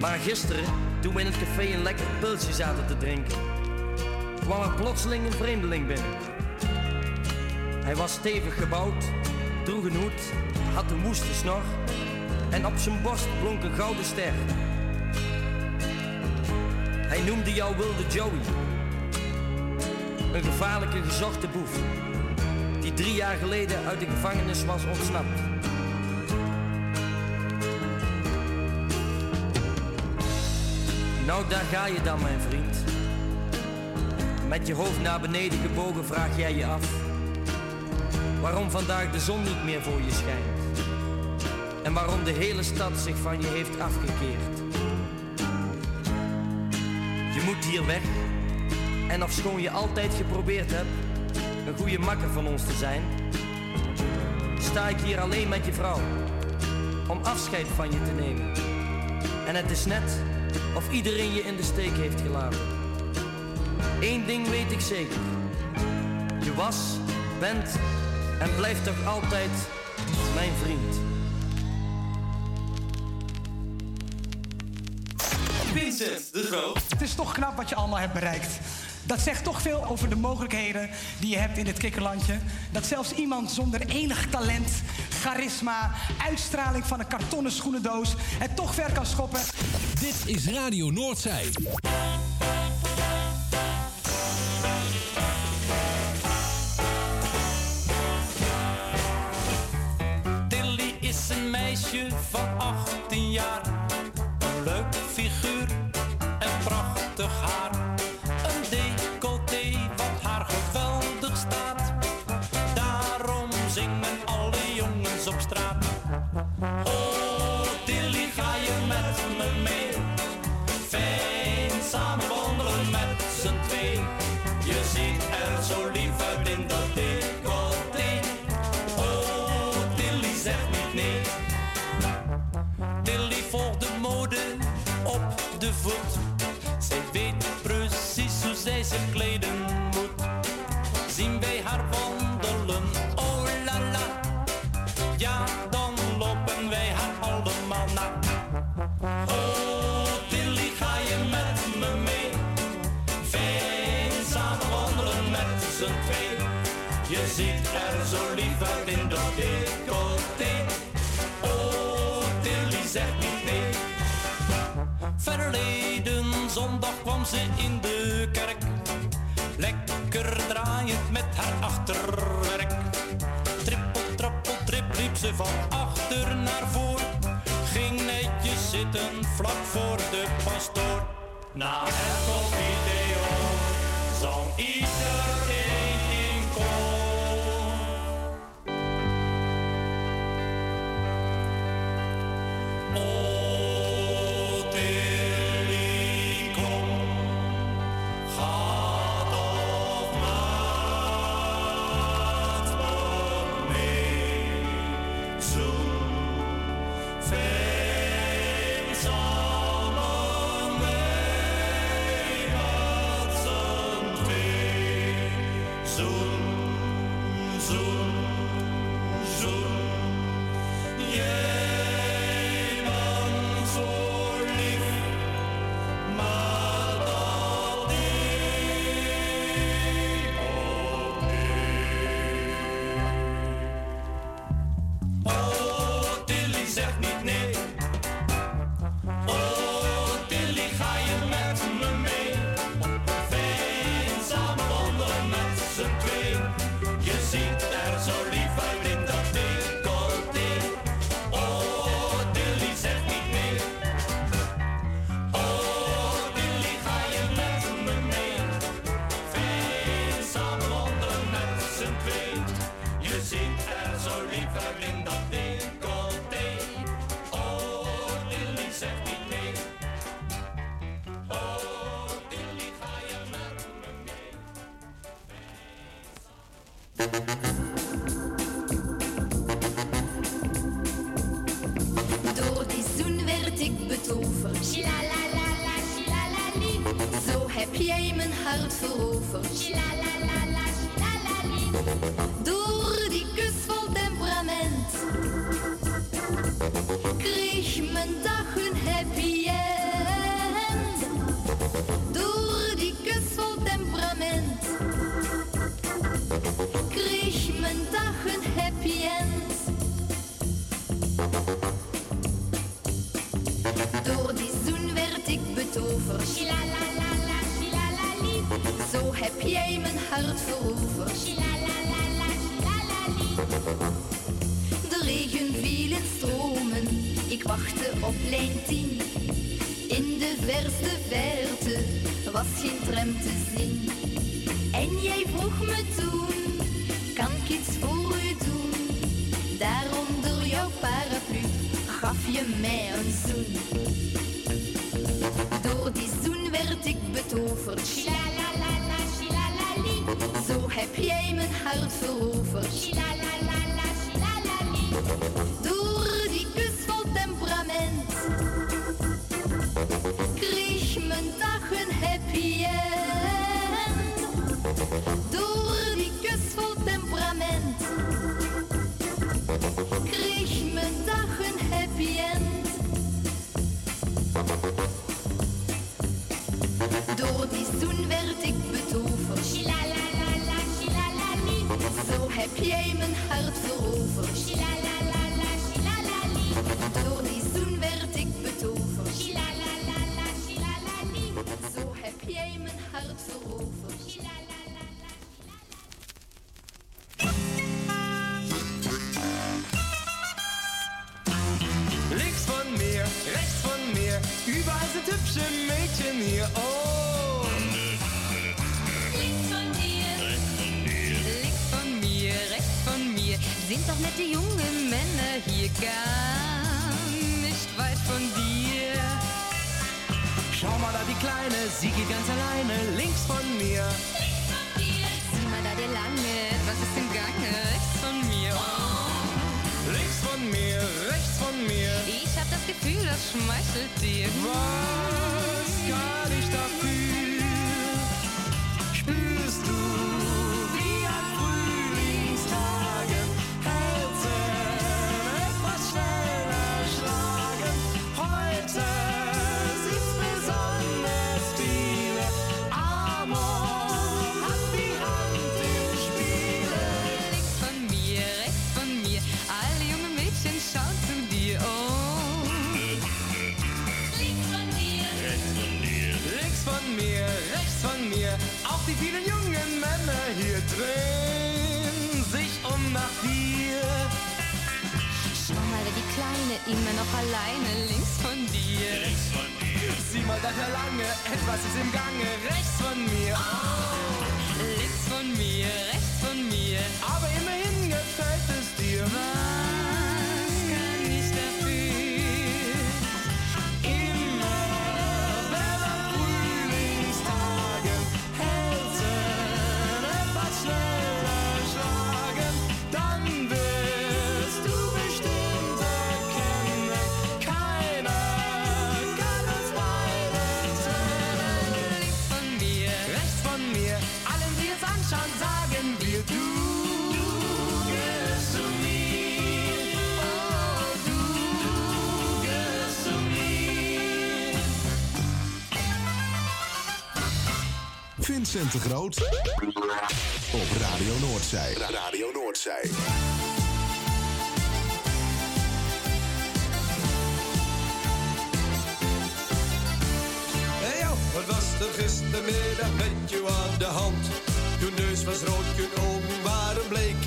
Speaker 42: Maar gisteren, toen we in het café een lekker pilsje zaten te drinken, kwam er plotseling een vreemdeling binnen. Hij was stevig gebouwd, droeg een hoed, had een woeste snor en op zijn borst blonk een gouden ster. Hij noemde jou Wilde Joey. Een gevaarlijke gezochte boef. Die drie jaar geleden uit de gevangenis was ontsnapt. Nou, daar ga je dan, mijn vriend. Met je hoofd naar beneden gebogen vraag jij je af waarom vandaag de zon niet meer voor je schijnt. En waarom de hele stad zich van je heeft afgekeerd. Je moet hier weg. En ofschoon je altijd geprobeerd hebt een goede makker van ons te zijn, sta ik hier alleen met je vrouw om afscheid van je te nemen. En het is net of iedereen je in de steek heeft gelaten. Eén ding weet ik zeker. Je was, bent en blijft toch altijd mijn vriend.
Speaker 43: Vincent de Groot. Het is toch knap wat je allemaal hebt bereikt. Dat zegt toch veel over de mogelijkheden die je hebt in dit kikkerlandje. Dat zelfs iemand zonder enig talent, charisma, uitstraling van een kartonnen schoenendoos het toch ver kan schoppen.
Speaker 17: Dit is Radio Noordzij.
Speaker 12: Meisje van 18 jaar. Een leuk figuur en prachtig haar. Een decolleté wat haar geweldig staat. Daarom zingen alle jongens op straat. Oh, ziet er zo lief uit in dat decolleté. Oh, Tilly niet nee. Verleden zondag kwam ze in de kerk. Lekker draaiend met haar achterwerk. Trippel, trappel, trip liep ze van achter naar voor. Ging netjes zitten vlak voor de pastoor. Na het video zong iedereen immer noch alleine links von dir.
Speaker 29: Links von dir. Sieh mal da lange, etwas ist im Gange rechts von mir.
Speaker 12: Oh, links von mir, rechts von mir.
Speaker 29: Aber immerhin gefällt es dir.
Speaker 12: Was?
Speaker 36: Vincent de Groot. Op Radio Noordzij. Radio Noordzij.
Speaker 29: Hey joh, wat was er gistermiddag met je aan de hand? Je neus was rood, je ogen waren bleek.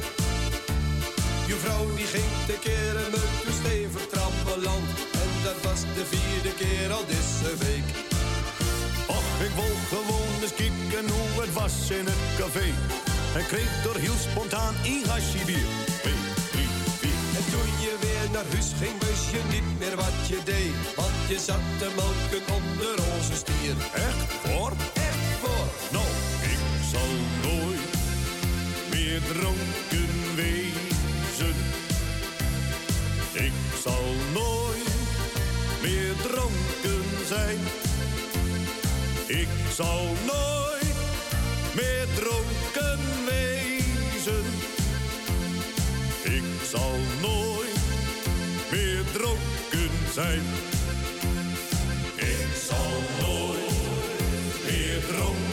Speaker 29: Je vrouw die ging te keren met je stevig trappeland. En dat was de vierde keer al deze week.
Speaker 11: Ik wou gewoon eens kijken hoe het was in het café. En kreeg door heel spontaan een glasje bier. Twee, drie, vier.
Speaker 29: En toen je weer naar huis ging, wist je niet meer wat je deed. Want je zat te melken de roze stier.
Speaker 11: Echt voor?
Speaker 29: Echt voor.
Speaker 11: Nou, ik zal nooit meer dronken wezen. Ik zal nooit meer dronken zijn. Ik zal nooit meer dronken wezen. Ik zal nooit meer dronken zijn. Ik zal nooit meer dronken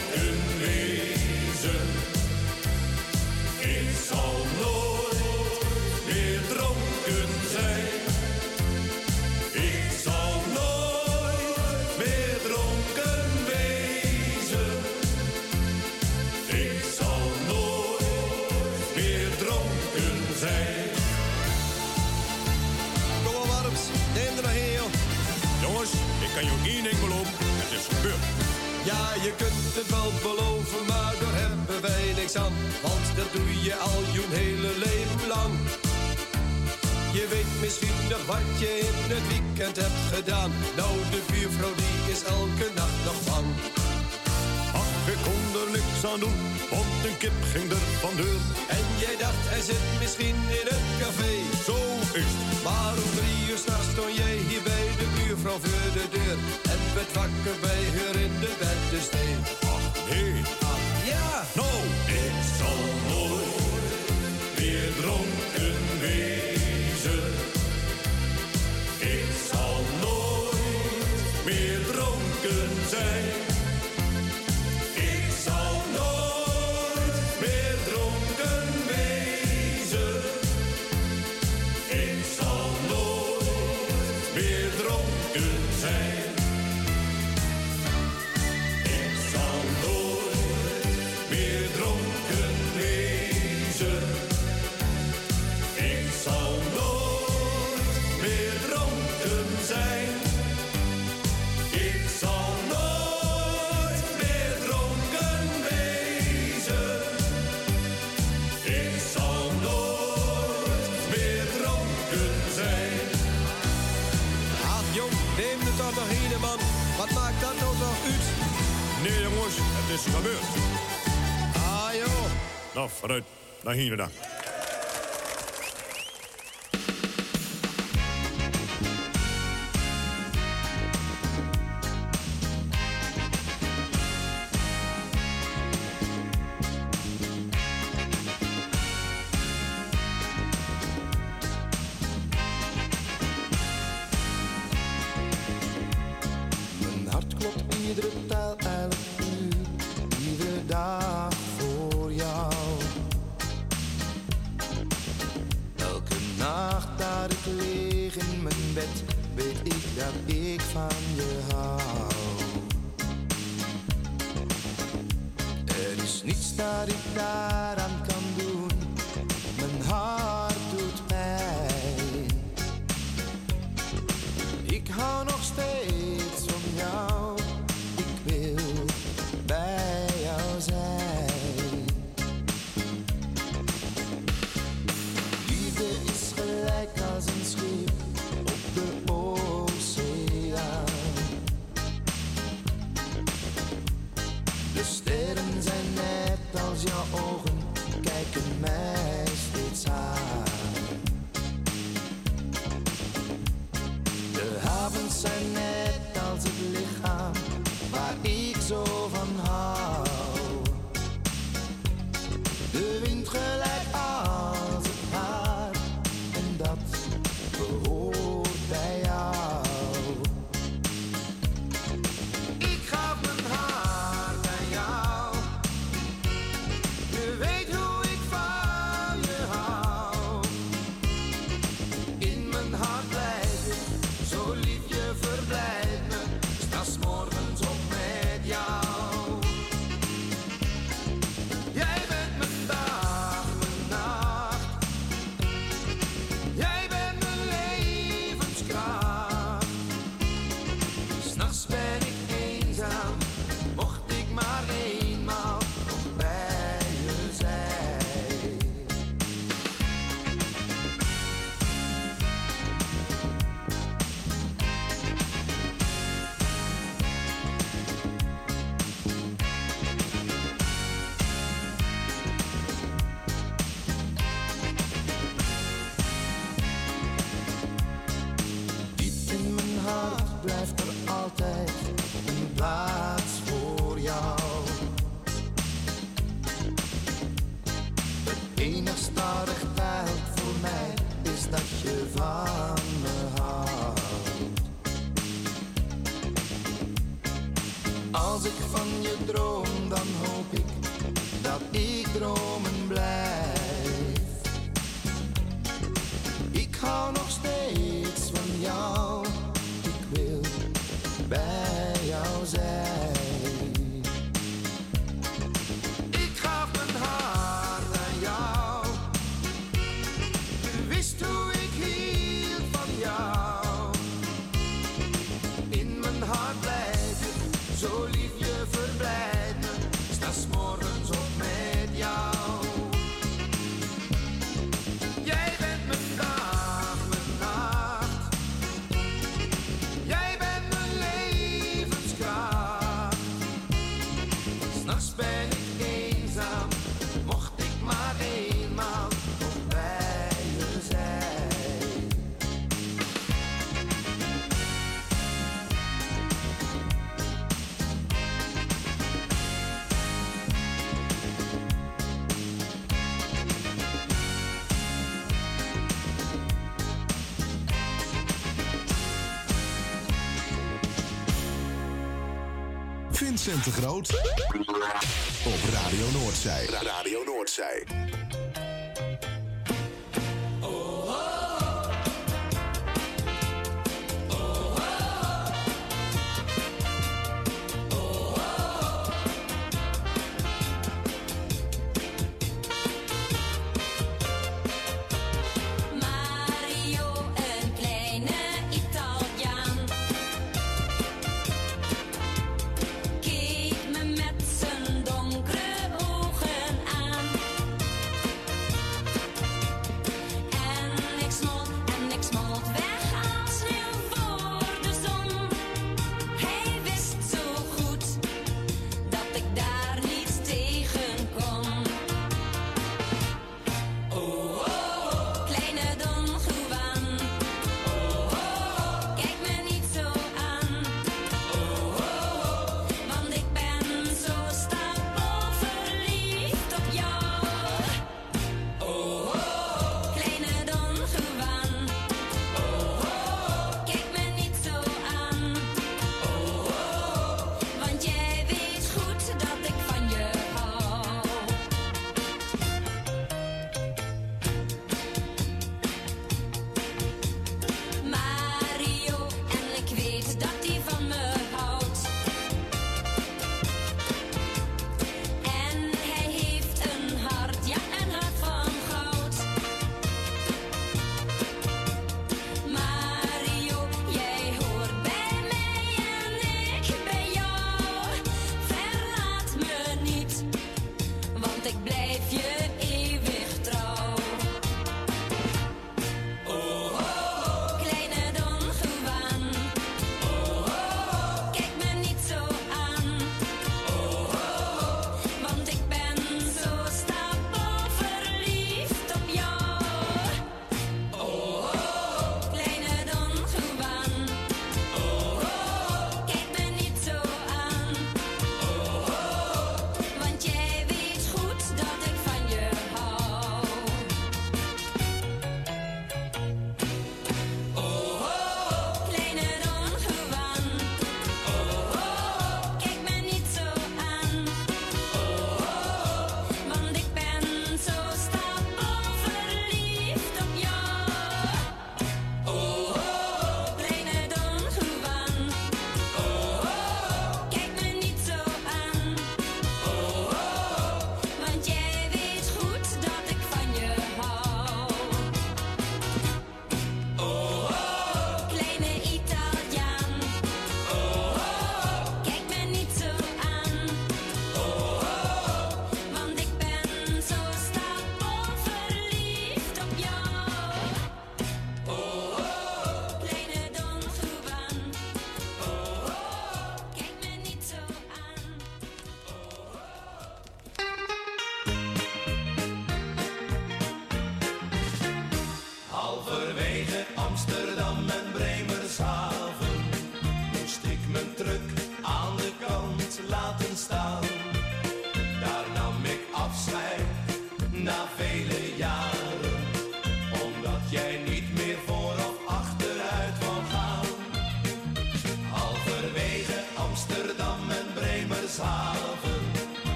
Speaker 44: Ja, je kunt het wel beloven, maar daar hebben wij niks aan. Want dat doe je al je hele leven lang. Je weet misschien nog wat je in het weekend hebt gedaan. Nou, de buurvrouw die is elke nacht nog bang.
Speaker 11: Ik kon er niks aan doen, want een kip ging er van deur.
Speaker 44: En jij dacht, hij zit misschien in het café.
Speaker 11: Zo is het.
Speaker 44: Maar om drie uur s'nachts stond jij hier bij de buurvrouw voor de deur. En werd wakker bij haar in de bed te steen.
Speaker 11: Ach, nee.
Speaker 44: Ach, ja.
Speaker 11: Nou, ik zal nooit meer dronken wezen. Ik zal nooit meer dronken zijn. Is gebeurd.
Speaker 44: Ah joh.
Speaker 11: Nou, vooruit. Naar hier dan.
Speaker 45: Vincent de Groot. Op Radio Noordzij.